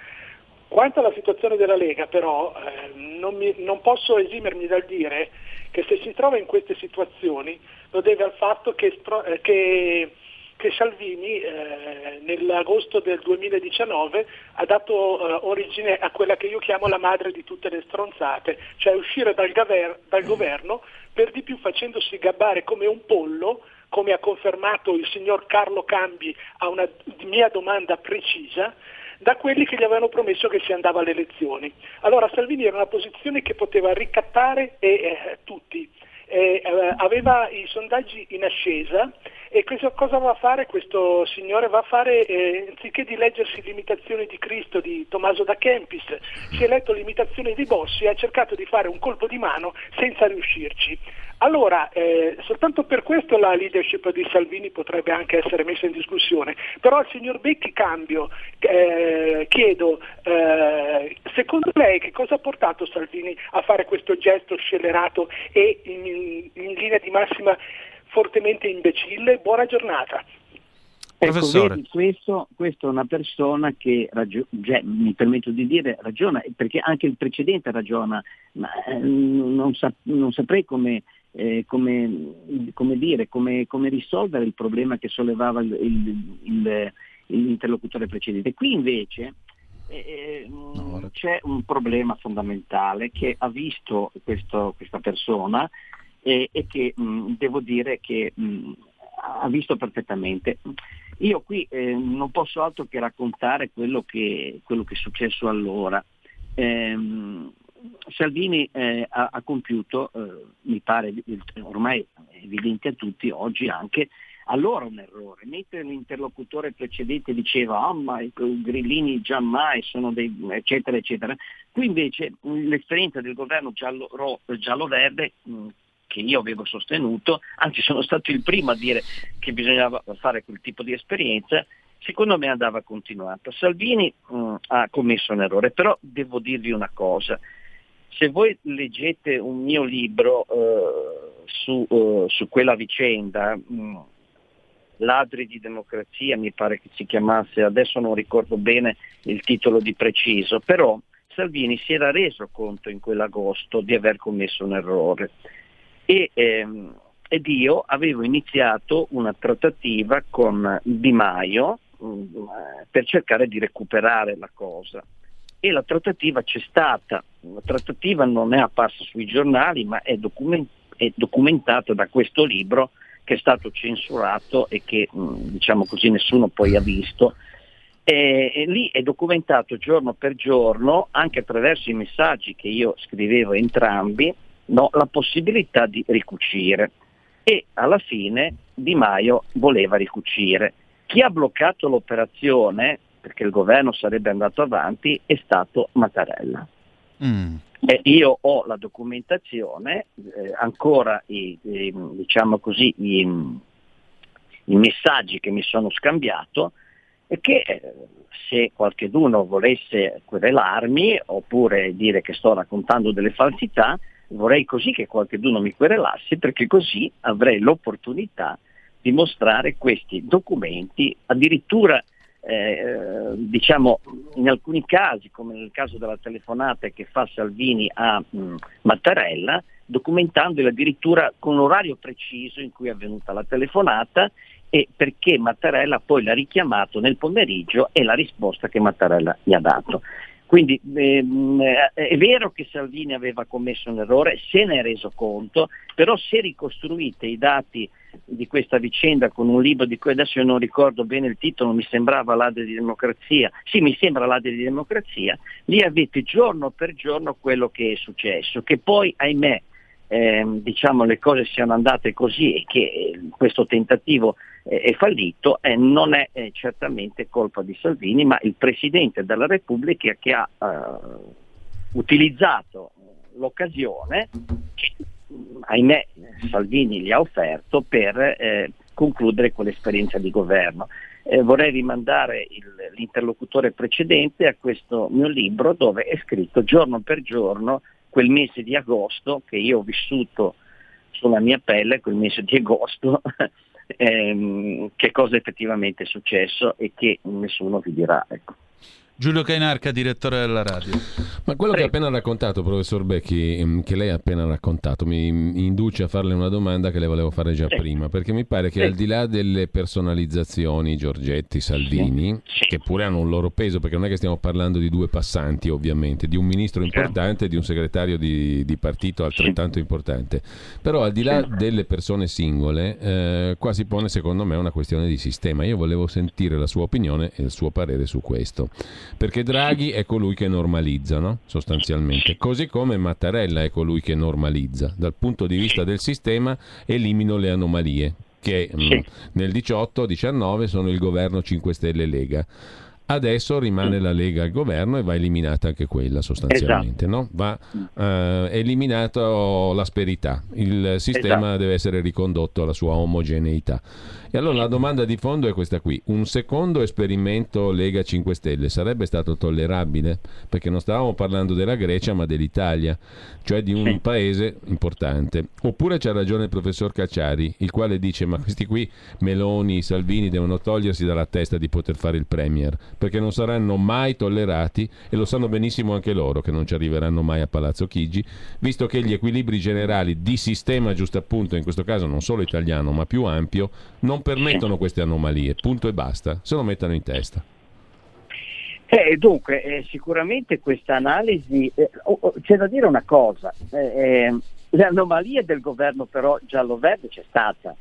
Quanto alla situazione della Lega però eh, non, mi- non posso esimermi dal dire che se si trova in queste situazioni lo deve al fatto che, eh, che- che Salvini eh, nell'agosto del 2019 ha dato eh, origine a quella che io chiamo la madre di tutte le stronzate, cioè uscire dal, gaver- dal governo per di più facendosi gabbare come un pollo, come ha confermato il signor Carlo Cambi a una mia domanda precisa, da quelli che gli avevano promesso che si andava alle elezioni. Allora Salvini era una posizione che poteva ricattare e, eh, tutti. Eh, aveva i sondaggi in ascesa e questo, cosa va a fare questo signore? Va a fare, eh, anziché di leggersi l'imitazione di Cristo di Tommaso da Kempis, si è letto l'imitazione di Bossi e ha cercato di fare un colpo di mano senza riuscirci. Allora, eh, soltanto per questo la leadership di Salvini potrebbe anche essere messa in discussione, però al signor Becchi cambio, eh, chiedo, eh, secondo lei che cosa ha portato Salvini a fare questo gesto scellerato e in, in linea di massima fortemente imbecille? Buona giornata. Ecco, Professore. vedi, questo, questo è una persona che ragio- cioè, mi permetto di dire ragiona, perché anche il precedente ragiona, ma eh, non, sa- non saprei come, eh, come, come dire, come, come risolvere il problema che sollevava il- il- il- l'interlocutore precedente. Qui invece eh, mh, c'è un problema fondamentale che ha visto questo- questa persona e, e che mh, devo dire che mh, ha visto perfettamente. Io qui eh, non posso altro che raccontare quello che, quello che è successo allora. Salvini eh, ha, ha compiuto, eh, mi pare ormai evidente a tutti oggi anche, allora un errore, mentre l'interlocutore precedente diceva ah ma i grillini giammai sono dei eccetera eccetera, qui invece l'esperienza del governo giallo- giallo-verde mh, che io avevo sostenuto, anzi sono stato il primo a dire che bisognava fare quel tipo di esperienza, secondo me andava continuata. Salvini mh, ha commesso un errore, però devo dirvi una cosa, se voi leggete un mio libro eh, su, eh, su quella vicenda, mh, Ladri di democrazia mi pare che si chiamasse, adesso non ricordo bene il titolo di preciso, però Salvini si era reso conto in quell'agosto di aver commesso un errore. E, ehm, ed io avevo iniziato una trattativa con Di Maio mh, per cercare di recuperare la cosa e la trattativa c'è stata, la trattativa non è apparsa sui giornali ma è, document- è documentata da questo libro che è stato censurato e che mh, diciamo così nessuno poi ha visto. E, e lì è documentato giorno per giorno, anche attraverso i messaggi che io scrivevo entrambi, no, la possibilità di ricucire. E alla fine Di Maio voleva ricucire. Chi ha bloccato l'operazione perché il governo sarebbe andato avanti, è stato Mattarella. Mm. E io ho la documentazione, eh, ancora i, i- diciamo così, i, i messaggi che mi sono scambiato e che eh, se qualcuno volesse querelarmi oppure dire che sto raccontando delle falsità, vorrei così che qualcuno mi querelasse perché così avrei l'opportunità di mostrare questi documenti, addirittura eh, diciamo in alcuni casi, come nel caso della telefonata che fa Salvini a mh, Mattarella, documentandoli addirittura con l'orario preciso in cui è avvenuta la telefonata e perché Mattarella poi l'ha richiamato nel pomeriggio e la risposta che Mattarella gli ha dato. Quindi ehm, eh, è vero che Salvini aveva commesso un errore, se ne è reso conto, però se ricostruite i dati di questa vicenda con un libro di cui adesso io non ricordo bene il titolo, mi sembrava L'Ade di Democrazia, sì mi sembra L'Ade di Democrazia, lì avete giorno per giorno quello che è successo, che poi ahimè ehm, diciamo le cose siano andate così e che eh, questo tentativo è fallito eh, non è eh, certamente colpa di Salvini, ma il Presidente della Repubblica che ha eh, utilizzato l'occasione che ahimè Salvini gli ha offerto per eh, concludere quell'esperienza di governo. Eh, vorrei rimandare il- l'interlocutore precedente a questo mio libro dove è scritto giorno per giorno quel mese di agosto che io ho vissuto sulla mia pelle, quel mese di agosto, ehm, che cosa effettivamente è successo e che nessuno vi dirà. Ecco. Giulio Cainarca, direttore della radio. Ma quello che ha appena raccontato, professor Becchi, ehm, che lei ha appena raccontato, mi mi induce a farle una domanda che le volevo fare già Sì. prima, perché mi pare che Sì. al di là delle personalizzazioni, Giorgetti, Salvini, che pure hanno un loro peso, perché non è che stiamo parlando di due passanti, ovviamente, di un ministro importante e di un segretario di, di partito altrettanto importante, però al di là delle persone singole, eh, qua si pone secondo me una questione di sistema. Io volevo sentire la sua opinione e il suo parere su questo. Perché Draghi è colui che normalizza, no? sostanzialmente, così come Mattarella è colui che normalizza. Dal punto di vista del sistema elimino le anomalie, che mh, nel 18-19 sono il governo 5 Stelle Lega. Adesso rimane la Lega al governo e va eliminata anche quella sostanzialmente, no? va eh, eliminato l'asperità, il sistema Esatto. deve essere ricondotto alla sua omogeneità. E allora la domanda di fondo è questa qui, un secondo esperimento Lega 5 Stelle sarebbe stato tollerabile? Perché non stavamo parlando della Grecia ma dell'Italia, cioè di un paese importante. Oppure c'ha ragione il professor Cacciari, il quale dice ma questi qui Meloni, Salvini devono togliersi dalla testa di poter fare il Premier, perché non saranno mai tollerati e lo sanno benissimo anche loro che non ci arriveranno mai a Palazzo Chigi, visto che gli equilibri generali di sistema giusto appunto, in questo caso non solo italiano ma più ampio, non permettono queste anomalie, punto e basta, se lo mettano in testa. Eh, dunque, eh, sicuramente questa analisi, eh, oh, oh, c'è da dire una cosa, eh, eh, l'anomalia del governo però giallo-verde c'è stata.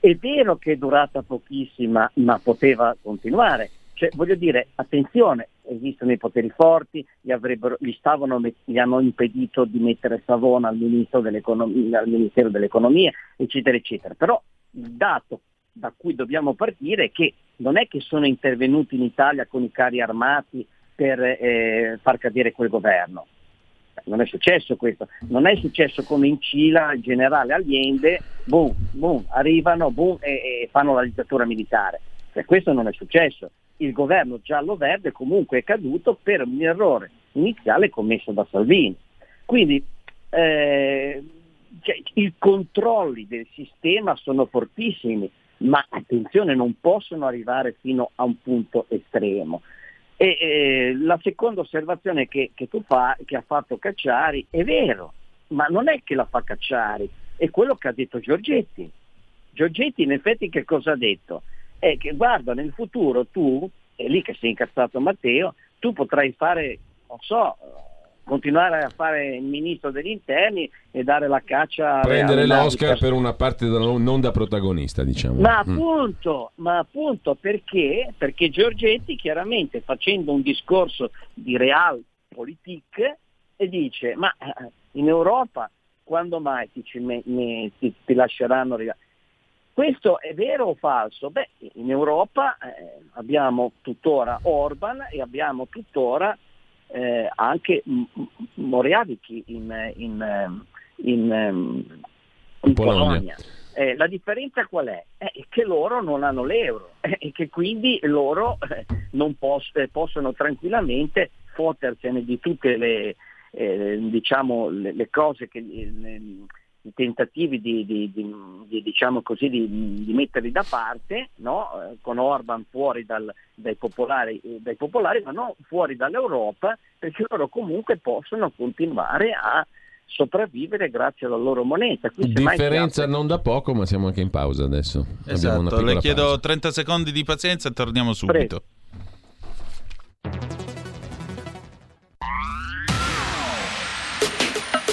È vero che è durata pochissima, ma poteva continuare. Cioè, voglio dire, attenzione, esistono i poteri forti, gli, gli stavano gli hanno impedito di mettere Savona al, al Ministero dell'Economia, eccetera, eccetera. Però il dato da cui dobbiamo partire è che non è che sono intervenuti in Italia con i carri armati per eh, far cadere quel governo. Non è successo questo, non è successo come in Cile il generale Allende, boom, boom, arrivano boom, e, e fanno la dittatura militare. Cioè, questo non è successo. Il governo giallo-verde comunque è caduto per un errore iniziale commesso da Salvini. Quindi eh, cioè, i controlli del sistema sono fortissimi, ma attenzione, non possono arrivare fino a un punto estremo. E eh, la seconda osservazione che, che tu fa, che ha fatto Cacciari, è vero, ma non è che la fa Cacciari, è quello che ha detto Giorgetti. Giorgetti in effetti che cosa ha detto? È che guarda, nel futuro tu, è lì che si è incazzato Matteo, tu potrai fare, non so, continuare a fare il ministro degli interni e dare la caccia Prendere alle navi l'Oscar per- una parte da- non da protagonista, diciamo. ma Mm. appunto, ma appunto perché? Perché Giorgetti chiaramente facendo un discorso di realpolitik e dice ma eh, in Europa quando mai ti, ci me- me- ti- ti lasceranno arrivare? Questo è vero o falso? Beh, in Europa eh, abbiamo tuttora Orban e abbiamo tuttora eh, anche M- M- Morawiecki in, in, ehm, in, ehm, in Polonia. Eh, la differenza qual è? È che loro non hanno l'euro eh, e che quindi loro eh, non pos- eh, possono tranquillamente fottersene di tutte le, eh, diciamo, le, le cose che le- tentativi di, di- di- di, diciamo così, di, di metterli da parte, no? Eh, con Orban fuori dal- dai, popolari, eh, dai popolari, ma non fuori dall'Europa, perché loro comunque possono continuare a sopravvivere grazie alla loro moneta. Qui Differenza apre- non da poco, ma siamo anche in pausa adesso. Esatto, le chiedo pausa. 30 secondi di pazienza e torniamo subito.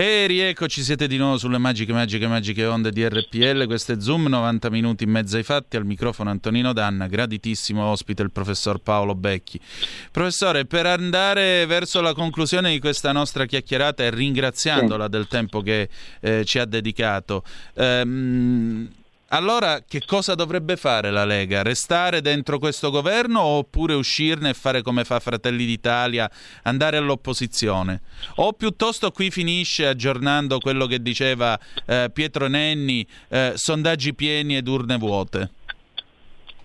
E rieccoci, siete di nuovo sulle magiche, magiche, magiche onde di RPL. Questo è Zoom, 90 minuti in mezzo ai fatti. Al microfono Antonino Danna, graditissimo ospite il professor Paolo Becchi. Professore, per andare verso la conclusione di questa nostra chiacchierata e ringraziandola del tempo che eh, ci ha dedicato, ehm, allora che cosa dovrebbe fare la Lega? Restare dentro questo governo oppure uscirne e fare come fa Fratelli d'Italia, andare all'opposizione? O piuttosto qui finisce aggiornando quello che diceva eh, Pietro Nenni, eh, sondaggi pieni ed urne vuote?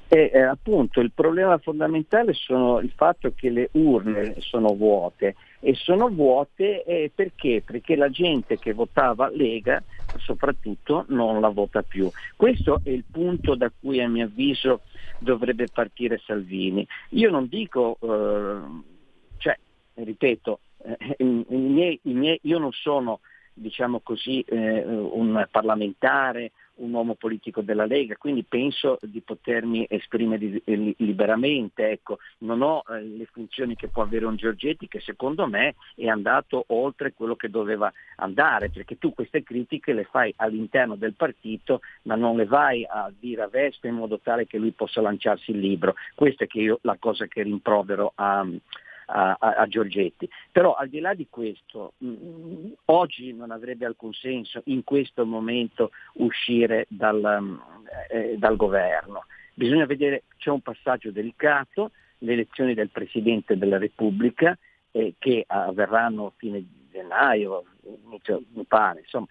E eh, appunto il problema fondamentale sono il fatto che le urne sono vuote e sono vuote eh, perché? Perché la gente che votava Lega soprattutto non la vota più. Questo è il punto da cui a mio avviso dovrebbe partire Salvini. Io non dico, eh, cioè, ripeto, eh, i- miei- i miei- io non sono diciamo così, eh, un parlamentare, un uomo politico della Lega, quindi penso di potermi esprimere li- liberamente. Ecco. Non ho eh, le funzioni che può avere un Giorgetti che secondo me è andato oltre quello che doveva andare, perché tu queste critiche le fai all'interno del partito, ma non le vai a dire a Vespa in modo tale che lui possa lanciarsi il libro. Questa è che io, la cosa che rimprovero a, a, a- a Giorgetti. Però al di là di questo, mh, oggi non avrebbe alcun senso in questo momento uscire dal, mh, eh, dal governo. Bisogna vedere, c'è un passaggio delicato, le elezioni del Presidente della Repubblica eh, che avverranno a fine gennaio, inizio, mi pare, insomma,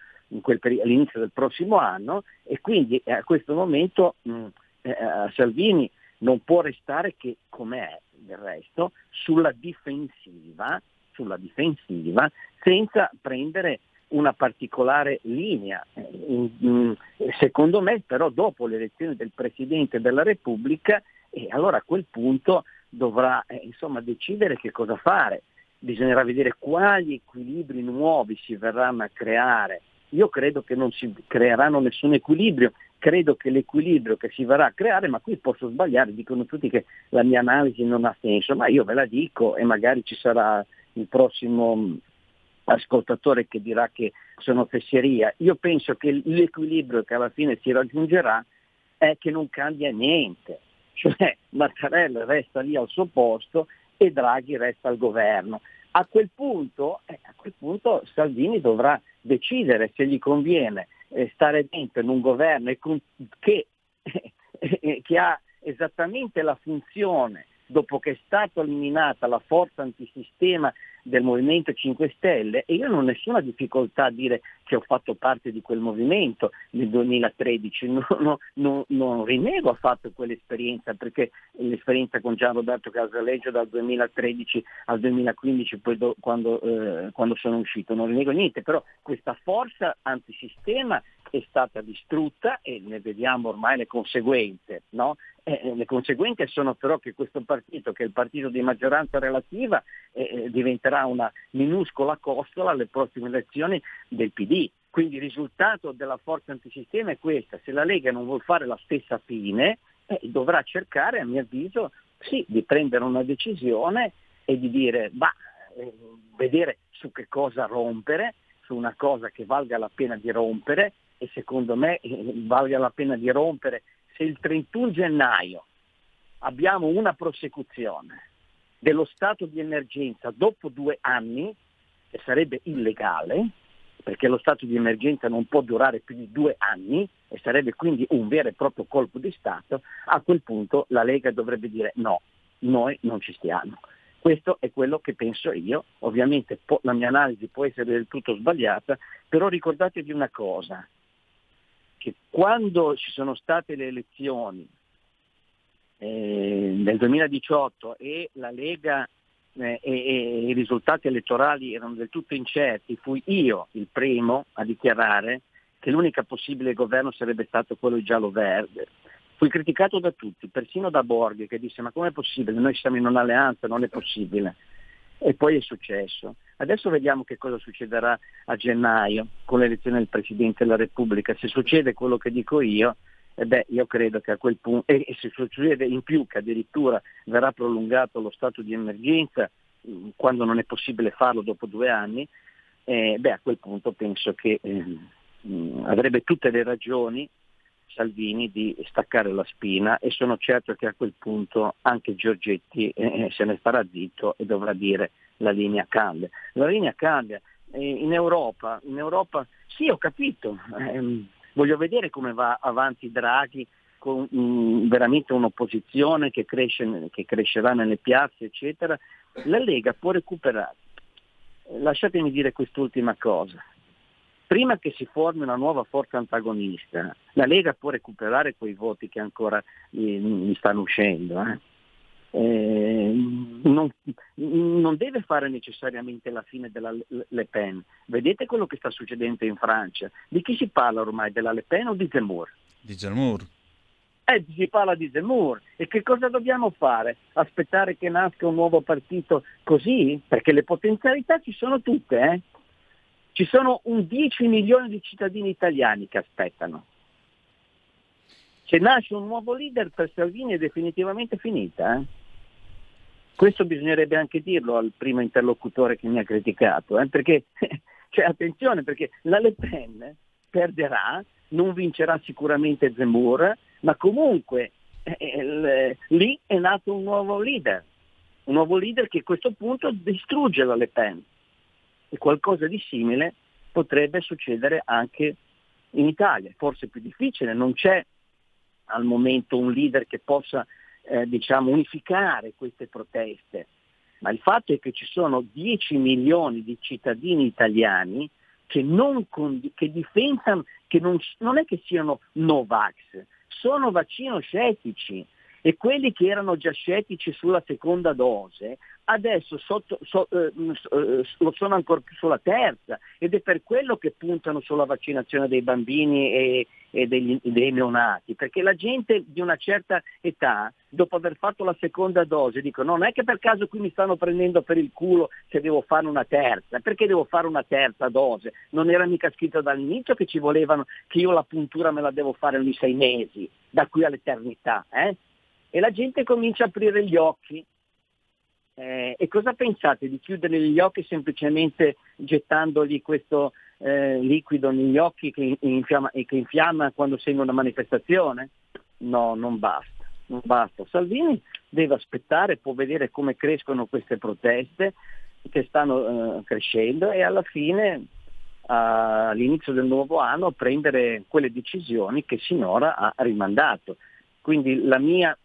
peri- all'inizio del prossimo anno e quindi eh, a questo momento mh, eh, Salvini non può restare che com'è del resto sulla difensiva, sulla difensiva senza prendere una particolare linea. In- in- secondo me però dopo le elezioni del Presidente della Repubblica e allora a quel punto dovrà eh, insomma, decidere che cosa fare. Bisognerà vedere quali equilibri nuovi si verranno a creare. Io credo che non si creeranno nessun equilibrio, credo che l'equilibrio che si verrà a creare, ma qui posso sbagliare, dicono tutti che la mia analisi non ha senso, ma io ve la dico e magari ci sarà il prossimo mh, ascoltatore che dirà che sono fesseria. Io penso che l'equilibrio che alla fine si raggiungerà è che non cambia niente, cioè Mattarella resta lì al suo posto e Draghi resta al governo. A quel punto, eh, a quel punto Salvini dovrà decidere se gli conviene stare dentro in un governo che, che ha esattamente la funzione, dopo che è stata eliminata la forza antisistema del Movimento 5 Stelle, e io non ho nessuna difficoltà a dire che ho fatto parte di quel movimento nel 2013, non, non- non- rinego affatto quell'esperienza perché l'esperienza con Gian Roberto Casaleggio dal 2013 al 2015 poi do- quando, eh, quando sono uscito, non rinego niente, però questa forza antisistema è stata distrutta e ne vediamo ormai le conseguenze. no? Eh, le conseguenze sono però che questo partito, che è il partito di maggioranza relativa, eh, eh, diventerà una minuscola costola alle prossime elezioni del PD. Quindi il risultato della forza antisistema è questa, se la Lega non vuole fare la stessa fine, eh, dovrà cercare, a mio avviso, sì, di prendere una decisione e di dire, bah, eh, vedere su che cosa rompere, su una cosa che valga la pena di rompere. E secondo me eh, valga la pena di rompere. Se il 31 gennaio abbiamo una prosecuzione dello stato di emergenza dopo due anni, che sarebbe illegale, perché lo stato di emergenza non può durare più di due anni e sarebbe quindi un vero e proprio colpo di Stato, a quel punto la Lega dovrebbe dire no, noi non ci stiamo. Questo è quello che penso io, ovviamente po- la mia analisi può essere del tutto sbagliata, però ricordatevi una cosa, che quando ci sono state le elezioni eh, nel 2018 e la Lega eh, e, e i risultati elettorali erano del tutto incerti, fui io il primo a dichiarare che l'unico possibile governo sarebbe stato quello giallo-verde. Fui criticato da tutti, persino da Borghi che disse ma com'è possibile? Noi siamo in un'alleanza, non è possibile. E poi è successo. Adesso vediamo che cosa succederà a gennaio con l'elezione del Presidente della Repubblica. Se succede quello che dico io, eh beh, io credo che a quel punto, e, e se succede in più che addirittura verrà prolungato lo stato di emergenza, mh, quando non è possibile farlo dopo due anni, eh, beh, a quel punto penso che eh, avrebbe tutte le ragioni Salvini di staccare la spina e sono certo che a quel punto anche Giorgetti eh, se ne farà zitto e dovrà dire la linea cambia. La linea cambia. Eh, in, Europa, in Europa, sì ho capito, ehm, voglio vedere come va avanti Draghi con mm, veramente un'opposizione che, cresce, che crescerà nelle piazze, eccetera. La Lega può recuperare. Lasciatemi dire quest'ultima cosa prima che si formi una nuova forza antagonista, la Lega può recuperare quei voti che ancora gli stanno uscendo. eh. Eh, non, non deve fare necessariamente la fine della Le Le Pen. Vedete quello che sta succedendo in Francia. Di chi si parla ormai? Della Le Pen o di Zemmour? Di Zemmour. Eh, si parla di Zemmour. E che cosa dobbiamo fare? Aspettare che nasca un nuovo partito così? Perché le potenzialità ci sono tutte, eh? Ci sono un 10 milioni di cittadini italiani che aspettano. Se nasce un nuovo leader per Salvini è definitivamente finita. eh. Questo bisognerebbe anche dirlo al primo interlocutore che mi ha criticato, eh, perché, cioè, attenzione, perché la Le Pen perderà, non vincerà sicuramente Zemmour, ma comunque eh, eh, lì è nato un nuovo leader, un nuovo leader che a questo punto distrugge la Le Pen. E qualcosa di simile potrebbe succedere anche in Italia, forse più difficile, non c'è al momento un leader che possa eh, diciamo, unificare queste proteste, ma il fatto è che ci sono 10 milioni di cittadini italiani che, non condi- che difendano, che non, non è che siano Novax, sono vaccino scettici. E quelli che erano già scettici sulla seconda dose adesso sotto- so- eh, s- eh, lo sono ancora più sulla terza ed è per quello che puntano sulla vaccinazione dei bambini e, e degli- dei neonati, perché la gente di una certa età, dopo aver fatto la seconda dose, dico non è che per caso qui mi stanno prendendo per il culo se devo fare una terza, perché devo fare una terza dose? Non era mica scritto dall'inizio che ci volevano, che io la puntura me la devo fare ogni sei mesi, da qui all'eternità, eh? E la gente comincia a aprire gli occhi. Eh, e cosa pensate di chiudere gli occhi semplicemente gettandogli questo eh, liquido negli occhi che infiamma, che infiamma quando segue una manifestazione? No, non basta, non basta. Salvini deve aspettare, può vedere come crescono queste proteste che stanno eh, crescendo e alla fine all'inizio del nuovo anno prendere quelle decisioni che sinora ha rimandato. Quindi la mia,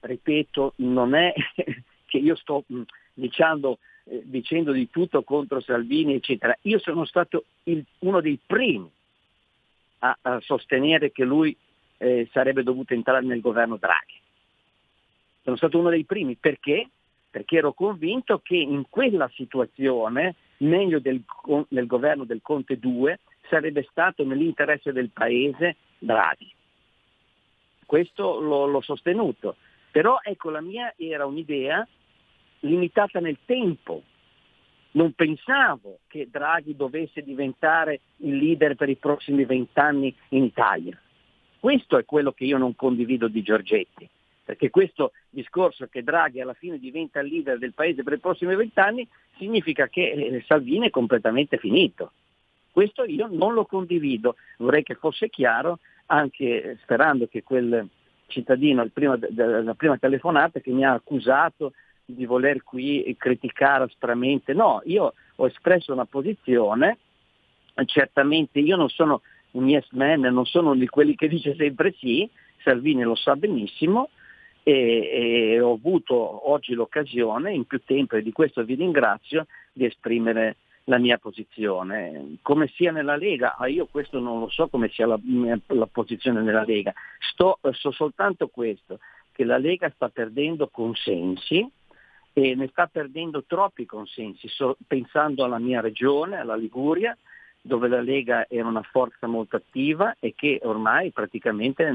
ripeto, non è che io sto mh, diciamo eh, dicendo di tutto contro Salvini, eccetera. Io sono stato il- uno dei primi a, a sostenere che lui eh, sarebbe dovuto entrare nel governo Draghi. Sono stato uno dei primi perché? Perché ero convinto che in quella situazione, meglio del, del governo del Conte 2, sarebbe stato nell'interesse del Paese Draghi. Questo l'ho, l'ho sostenuto. Però ecco, la mia era un'idea limitata nel tempo. Non pensavo che Draghi dovesse diventare il leader per i prossimi vent'anni in Italia. Questo è quello che io non condivido di Giorgetti, perché questo discorso che Draghi alla fine diventa il leader del paese per i prossimi vent'anni significa che eh, Salvini è completamente finito. Questo io non lo condivido, vorrei che fosse chiaro, anche eh, sperando che quel cittadino, prima- la prima telefonata che mi ha accusato di voler qui criticare aspramente, no, io ho espresso una posizione, certamente io non sono un yes man, non sono di quelli che dice sempre sì, Salvini lo sa benissimo, e, e ho avuto oggi l'occasione, in più tempo, e di questo vi ringrazio, di esprimere la mia posizione. Come sia nella Lega, ah, io questo non lo so come sia la, la posizione nella Lega, Sto- so soltanto questo, che la Lega sta perdendo consensi e ne sta perdendo troppi consensi, So- pensando alla mia regione, alla Liguria, dove la Lega era una forza molto attiva e che ormai praticamente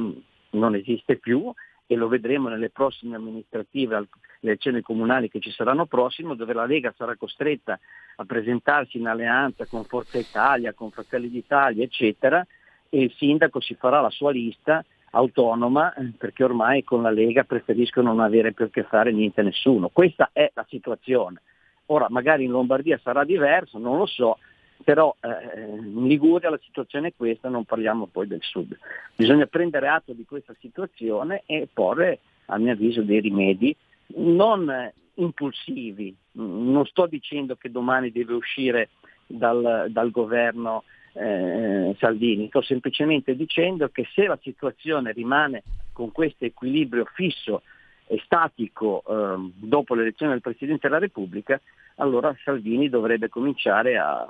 non esiste più e lo vedremo nelle prossime amministrative, le elezioni comunali che ci saranno prossimo, dove la Lega sarà costretta a presentarsi in alleanza con Forza Italia, con Fratelli d'Italia, eccetera, e il sindaco si farà la sua lista autonoma eh, perché ormai con la Lega preferiscono non avere più a che fare niente a nessuno. Questa è la situazione. Ora magari in Lombardia sarà diverso, non lo so, però eh, in Liguria la situazione è questa, non parliamo poi del sud. Bisogna prendere atto di questa situazione e porre, a mio avviso, dei rimedi non eh, impulsivi. Non sto dicendo che domani deve uscire dal, dal governo eh, Salvini, sto semplicemente dicendo che se la situazione rimane con questo equilibrio fisso e statico ehm, dopo l'elezione del Presidente della Repubblica, allora Salvini dovrebbe cominciare a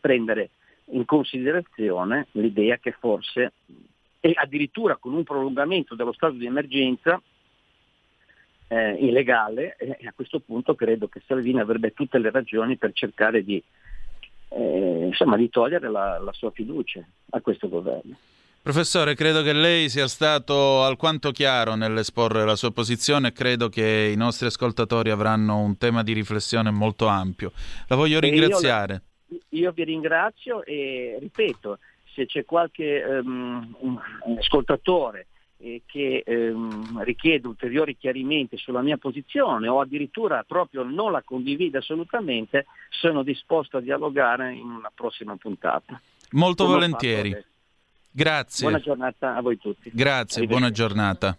prendere in considerazione l'idea che forse, e addirittura con un prolungamento dello stato di emergenza eh, illegale, e a questo punto credo che Salvini avrebbe tutte le ragioni per cercare di, eh, insomma, di togliere la, la sua fiducia a questo governo. Professore, credo che lei sia stato alquanto chiaro nell'esporre la sua posizione e credo che i nostri ascoltatori avranno un tema di riflessione molto ampio. La voglio E io- ringraziare. Io vi ringrazio e ripeto, se c'è qualche un ascoltatore eh, che ehm, richiede ulteriori chiarimenti sulla mia posizione o addirittura proprio non la condivide assolutamente, sono disposto a dialogare in una prossima puntata. Molto Come volentieri. Grazie. Buona giornata a voi tutti. Grazie, buona giornata.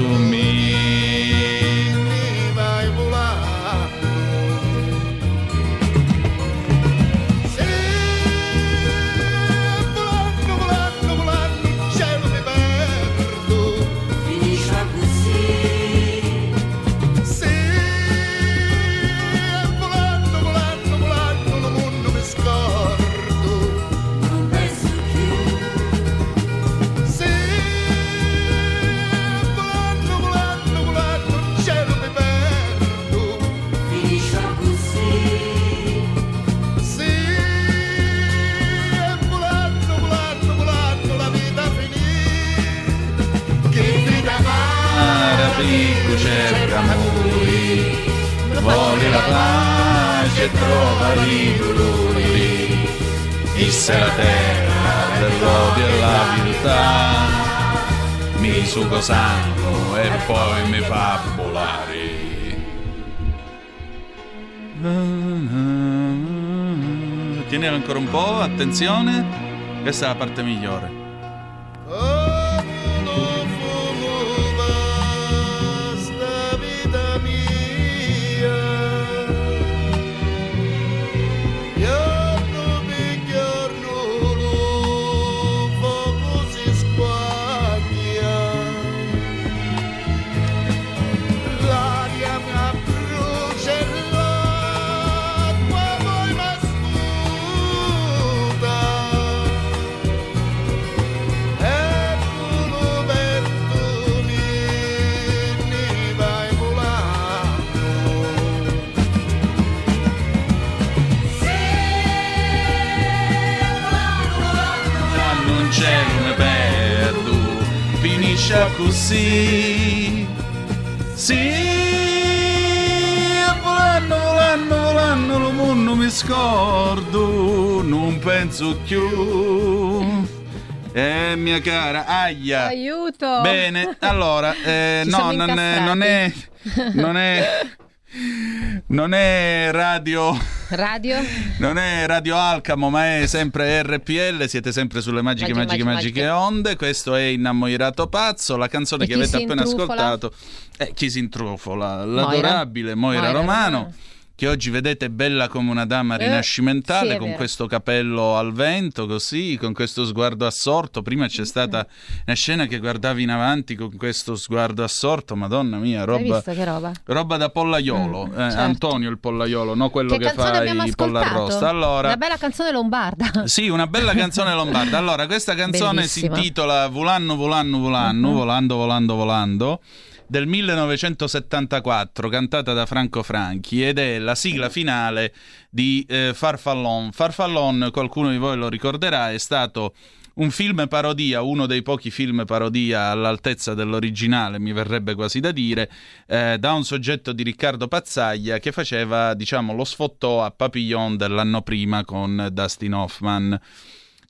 Vento attenzione. Questa è la parte migliore. Più. Eh, mia cara, aia. Aiuto! Bene, allora, eh, no, non è, non è, non è, non è radio. Radio? Non è Radio Alcamo, ma è sempre RPL. Siete sempre sulle magiche, Magiche, magiche, magiche, magiche onde. Questo è Innamorato Pazzo. La canzone E che avete appena intrufola? ascoltato è Chi si intrufola? L'adorabile Moira, Moira Romano. Romano. Che oggi vedete bella come una dama Eh, rinascimentale sì, con vero. questo capello al vento, così, con questo sguardo assorto. Prima c'è stata una scena che guardavi in avanti con questo sguardo assorto. Madonna mia, roba, roba? roba da pollaiolo. Mm, Eh, certo. Antonio il pollaiolo, no quello Che che, fa i pollarrosta. Allora, Una bella canzone lombarda. sì, una bella canzone lombarda. Allora, questa canzone Bellissima. si intitola Volanno, Volanno, Volanno, Mhm. Volando, Volando, Volando, del 1974, cantata da Franco Franchi ed è la sigla finale di eh, Farfallon. Farfallon, qualcuno di voi lo ricorderà, è stato un film parodia, uno dei pochi film parodia all'altezza dell'originale, mi verrebbe quasi da dire, eh, da un soggetto di Riccardo Pazzaglia che faceva, diciamo, lo sfottò a Papillon dell'anno prima con Dustin Hoffman.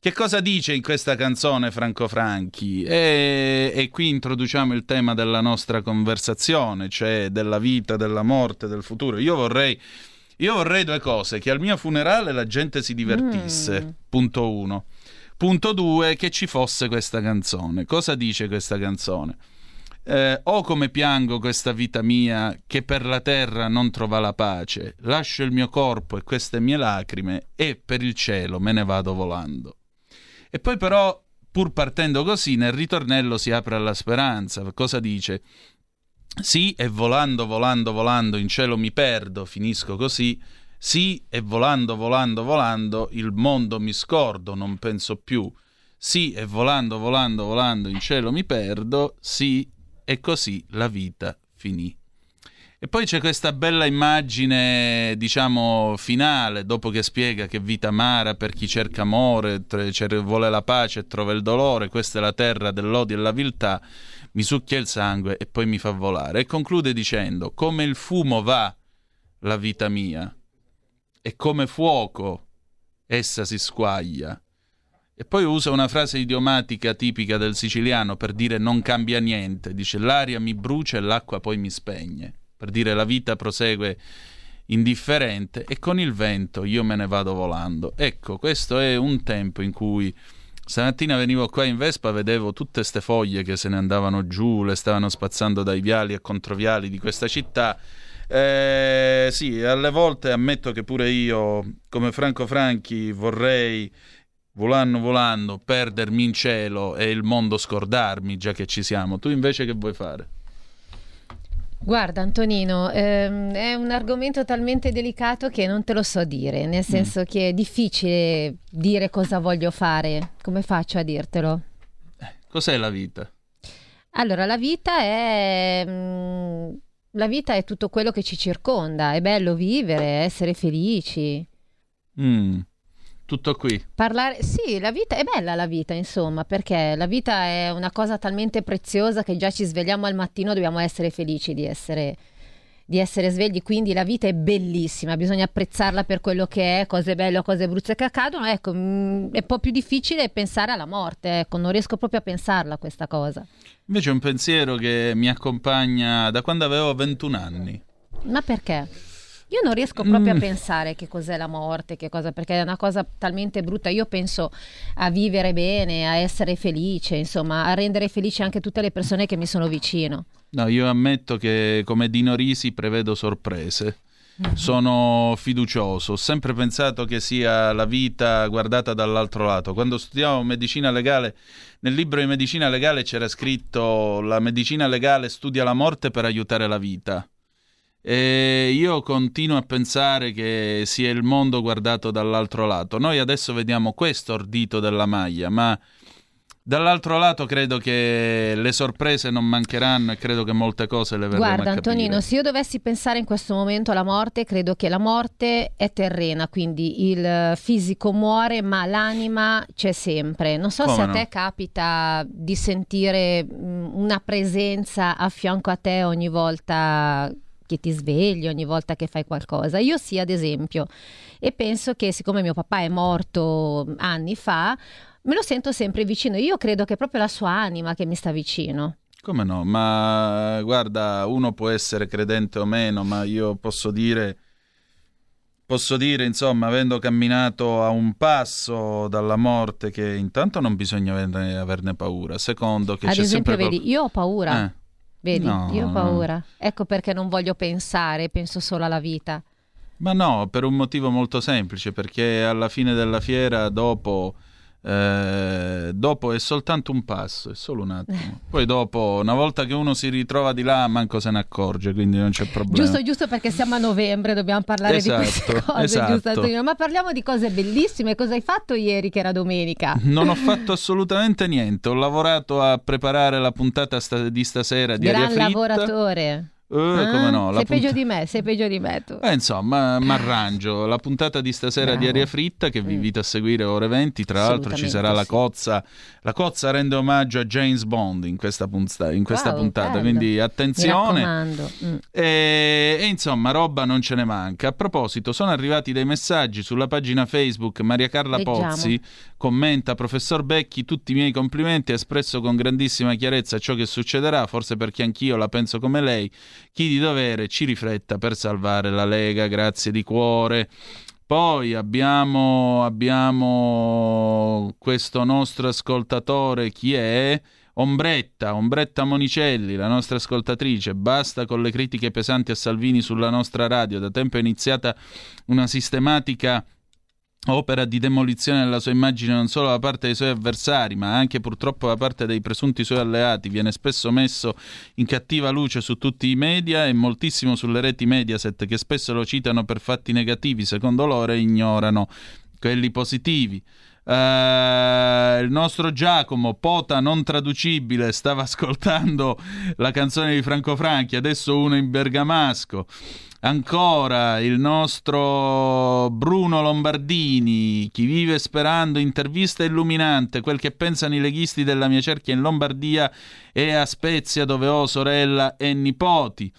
Che cosa dice in questa canzone Franco Franchi? E, e qui introduciamo il tema della nostra conversazione, cioè della vita, della morte, del futuro. Io vorrei, io vorrei due cose, che al mio funerale la gente si divertisse, punto uno. Punto due, che ci fosse questa canzone. Cosa dice questa canzone? Eh, oh come piango questa vita mia che per la terra non trova la pace, lascio il mio corpo e queste mie lacrime e per il cielo me ne vado volando. E poi però, pur partendo così, nel ritornello si apre alla speranza. Cosa dice? Sì, e volando, volando, volando, in cielo mi perdo, finisco così. Sì, e volando, volando, volando, il mondo mi scordo, non penso più. Sì, e volando, volando, volando, in cielo mi perdo. Sì, e così la vita finì. E poi c'è questa bella immagine, diciamo, finale, dopo che spiega che vita amara per chi cerca amore, tre- vuole la pace e trova il dolore, questa è la terra dell'odio e la viltà, mi succhia il sangue e poi mi fa volare. E conclude dicendo, come il fumo va la vita mia, e come fuoco essa si squaglia. E poi usa una frase idiomatica tipica del siciliano per dire non cambia niente, dice l'aria mi brucia e l'acqua poi mi spegne, per dire la vita prosegue indifferente e con il vento io me ne vado volando. Ecco, questo è un tempo in cui stamattina venivo qua in Vespa, vedevo tutte ste foglie che se ne andavano giù, le stavano spazzando dai viali e controviali di questa città. Eh, sì, alle volte ammetto che pure io, come Franco Franchi, vorrei volando volando perdermi in cielo e il mondo scordarmi, già che ci siamo. Tu invece che vuoi fare? Guarda Antonino, ehm, è un argomento talmente delicato che non te lo so dire, nel senso che è difficile dire cosa voglio fare. Come faccio a dirtelo? Cos'è la vita? Allora, la vita è... mm, La vita è tutto quello che ci circonda, è bello vivere, essere felici. Mm, tutto qui. Parlare, sì, la vita è bella la vita, insomma, perché la vita è una cosa talmente preziosa che già ci svegliamo al mattino, dobbiamo essere felici di essere, di essere svegli, quindi la vita è bellissima, bisogna apprezzarla per quello che è, cose belle cose brutte che accadono, ecco, mm, è un po' più difficile pensare alla morte, ecco, non riesco proprio a pensarla questa cosa. Invece è un pensiero che mi accompagna da quando avevo 21 anni. Ma perché? Io non riesco proprio Mm. a pensare che cos'è la morte, che cosa, perché è una cosa talmente brutta. Io penso a vivere bene, a essere felice, insomma, a rendere felici anche tutte le persone che mi sono vicino. No, io ammetto che come Dino Risi prevedo sorprese. Sono fiducioso, ho sempre pensato che sia la vita guardata dall'altro lato. Quando studiavo medicina legale, nel libro di medicina legale c'era scritto la medicina legale studia la morte per aiutare la vita. E io continuo a pensare che sia il mondo guardato dall'altro lato. Noi adesso vediamo questo ordito della maglia, ma dall'altro lato credo che le sorprese non mancheranno e credo che molte cose le vedremo Guarda a Antonino, se io dovessi pensare in questo momento alla morte, credo che la morte è terrena, quindi il fisico muore, ma l'anima c'è sempre. Non so Come se a no? te capita di sentire mh, una presenza a fianco a te ogni volta che ti svegli, ogni volta che fai qualcosa. Io sì, ad esempio, e penso che siccome mio papà è morto anni fa, me lo sento sempre vicino. Io credo che è proprio la sua anima che mi sta vicino. Come no? Ma guarda, uno può essere credente o meno, ma io posso dire, posso dire, insomma, avendo camminato a un passo dalla morte, che intanto non bisogna averne, averne paura. Secondo, che Ad c'è esempio, sempre vedi, io ho paura. Eh. Vedi, No, io ho paura. Ecco perché non voglio pensare, penso solo alla vita. Ma no, per un motivo molto semplice, perché alla fine della fiera, dopo, eh, dopo è soltanto un passo, è solo un attimo. Poi dopo, una volta che uno si ritrova di là, manco se ne accorge, quindi non c'è problema. Giusto, giusto perché siamo a novembre, dobbiamo parlare di queste Esatto, cose, esatto. Ma parliamo di cose bellissime. Cosa hai fatto ieri che era domenica? Non ho fatto assolutamente niente, ho lavorato a preparare la puntata sta- di stasera di Gran Aria Fritta. lavoratore. Eh, come no, la sei peggio punt- di me, sei peggio di me tu. Eh, insomma, mi arrangio. La puntata di stasera di Bravo. Aria Fritta che vi invito a seguire ore 20. Tra l'altro ci sarà la sì. cozza. La cozza rende omaggio a James Bond in questa, punta- in questa Wow, puntata. bello. Quindi attenzione. Mm. E, e insomma, roba non ce ne manca. A proposito, sono arrivati dei messaggi sulla pagina Facebook. Maria Carla Leggiamo. Pozzi commenta: Professor Becchi, tutti i miei complimenti. Ha espresso con grandissima chiarezza ciò che succederà. Forse perché anch'io la penso come lei. Chi di dovere ci rifletta per salvare la Lega. Grazie di cuore. Poi abbiamo, abbiamo questo nostro ascoltatore, chi è? Ombretta, Ombretta Monicelli, la nostra ascoltatrice, basta con le critiche pesanti a Salvini sulla nostra radio, da tempo è iniziata una sistematica opera di demolizione della sua immagine non solo da parte dei suoi avversari, ma anche purtroppo da parte dei presunti suoi alleati. Viene spesso messo in cattiva luce su tutti i media e moltissimo sulle reti Mediaset che spesso lo citano per fatti negativi, secondo loro, e ignorano quelli positivi. Eh, il nostro Giacomo, pota non traducibile, stava ascoltando la canzone di Franco Franchi, adesso uno in bergamasco. Ancora il nostro Bruno Lombardini, chi vive sperando, intervista illuminante, quel che pensano i leghisti della mia cerchia in Lombardia e a Spezia dove ho sorella e nipoti.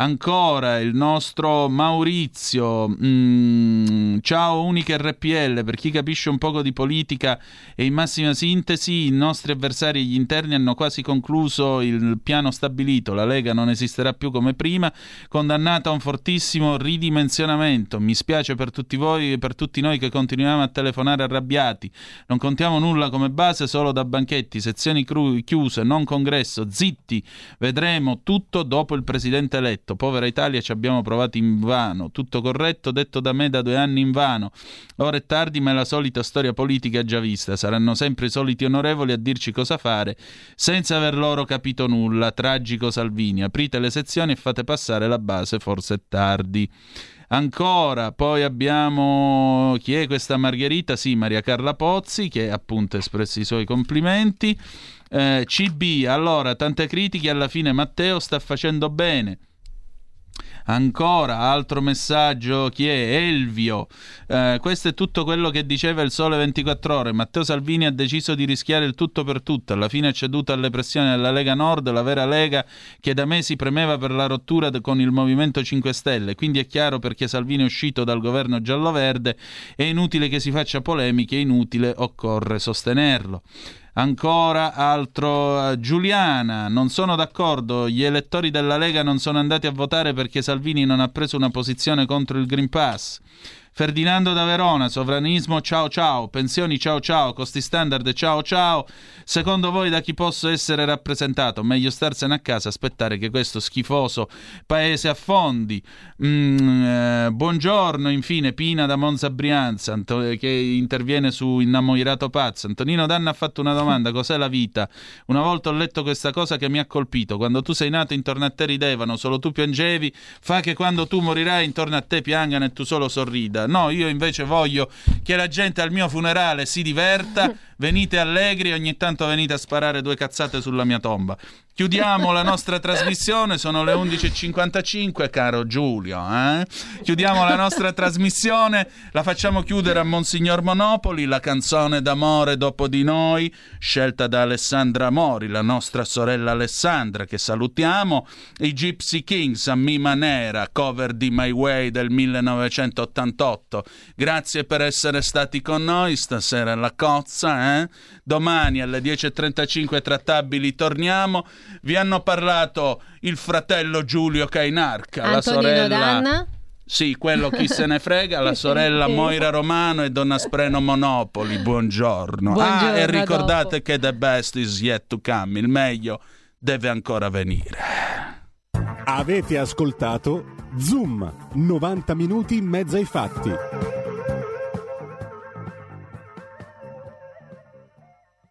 Ancora il nostro Maurizio, mm, ciao Unica RPL, per chi capisce un poco di politica e in massima sintesi i nostri avversari e gli interni hanno quasi concluso il piano stabilito, la Lega non esisterà più come prima, condannata a un fortissimo ridimensionamento, mi spiace per tutti voi e per tutti noi che continuiamo a telefonare arrabbiati, non contiamo nulla come base solo da banchetti, sezioni cru- chiuse, non congresso, zitti, vedremo tutto dopo il presidente eletto. Povera Italia, ci abbiamo provato in vano. Tutto corretto, detto da me da due anni in vano. Ora è tardi, ma è la solita storia politica già vista. Saranno sempre i soliti onorevoli a dirci cosa fare, senza aver loro capito nulla. Tragico Salvini. Aprite le sezioni e fate passare la base, forse è tardi. Ancora, poi abbiamo chi è questa Margherita? Sì, Maria Carla Pozzi, che appunto ha espresso i suoi complimenti. Eh, CB, allora, tante critiche, alla fine Matteo sta facendo bene. Ancora, altro messaggio, chi è? Elvio. Eh, questo è tutto quello che diceva il Sole 24 Ore. Matteo Salvini ha deciso di rischiare il tutto per tutto. Alla fine è ceduto alle pressioni della Lega Nord, la vera Lega che da mesi premeva per la rottura con il Movimento 5 Stelle. Quindi è chiaro perché Salvini è uscito dal governo giallo-verde. È inutile che si faccia polemiche, è inutile, occorre sostenerlo. Ancora altro eh, Giuliana, non sono d'accordo, gli elettori della Lega non sono andati a votare perché Salvini non ha preso una posizione contro il Green Pass. Ferdinando da Verona, sovranismo ciao ciao, pensioni ciao ciao, costi standard ciao ciao. Secondo voi da chi posso essere rappresentato? Meglio starsene a casa, aspettare che questo schifoso paese affondi. Mm, eh, buongiorno, infine, Pina da Monza Brianza, Anto- che interviene su Innamorato Pazzo. Antonino Danna ha fatto una domanda, cos'è la vita? Una volta ho letto questa cosa che mi ha colpito. Quando tu sei nato intorno a te ridevano, solo tu piangevi, fa che quando tu morirai intorno a te piangano e tu solo sorrida. No, io invece voglio che la gente al mio funerale si diverta, venite allegri e ogni tanto venite a sparare due cazzate sulla mia tomba. Chiudiamo la nostra trasmissione, sono le 11.55, caro Giulio. eh? Chiudiamo la nostra trasmissione, la facciamo chiudere a Monsignor Monopoli, la canzone d'amore dopo di noi, scelta da Alessandra Mori, la nostra sorella Alessandra, che salutiamo, i Gypsy Kings a Mima Nera, cover di My Way del 1988. Grazie per essere stati con noi stasera alla cozza. eh? Domani alle 10.35 trattabili torniamo. Vi hanno parlato il fratello Giulio Cainarca, la Antonino sorella... Danna? Sì, quello chi se ne frega, la sorella Moira Romano e Donna Spreno Monopoli. Buongiorno. ah, Buongiorno, e a ricordate che the best is yet to come, il meglio deve ancora venire. Avete ascoltato Zoom, 90 minuti in mezzo ai fatti.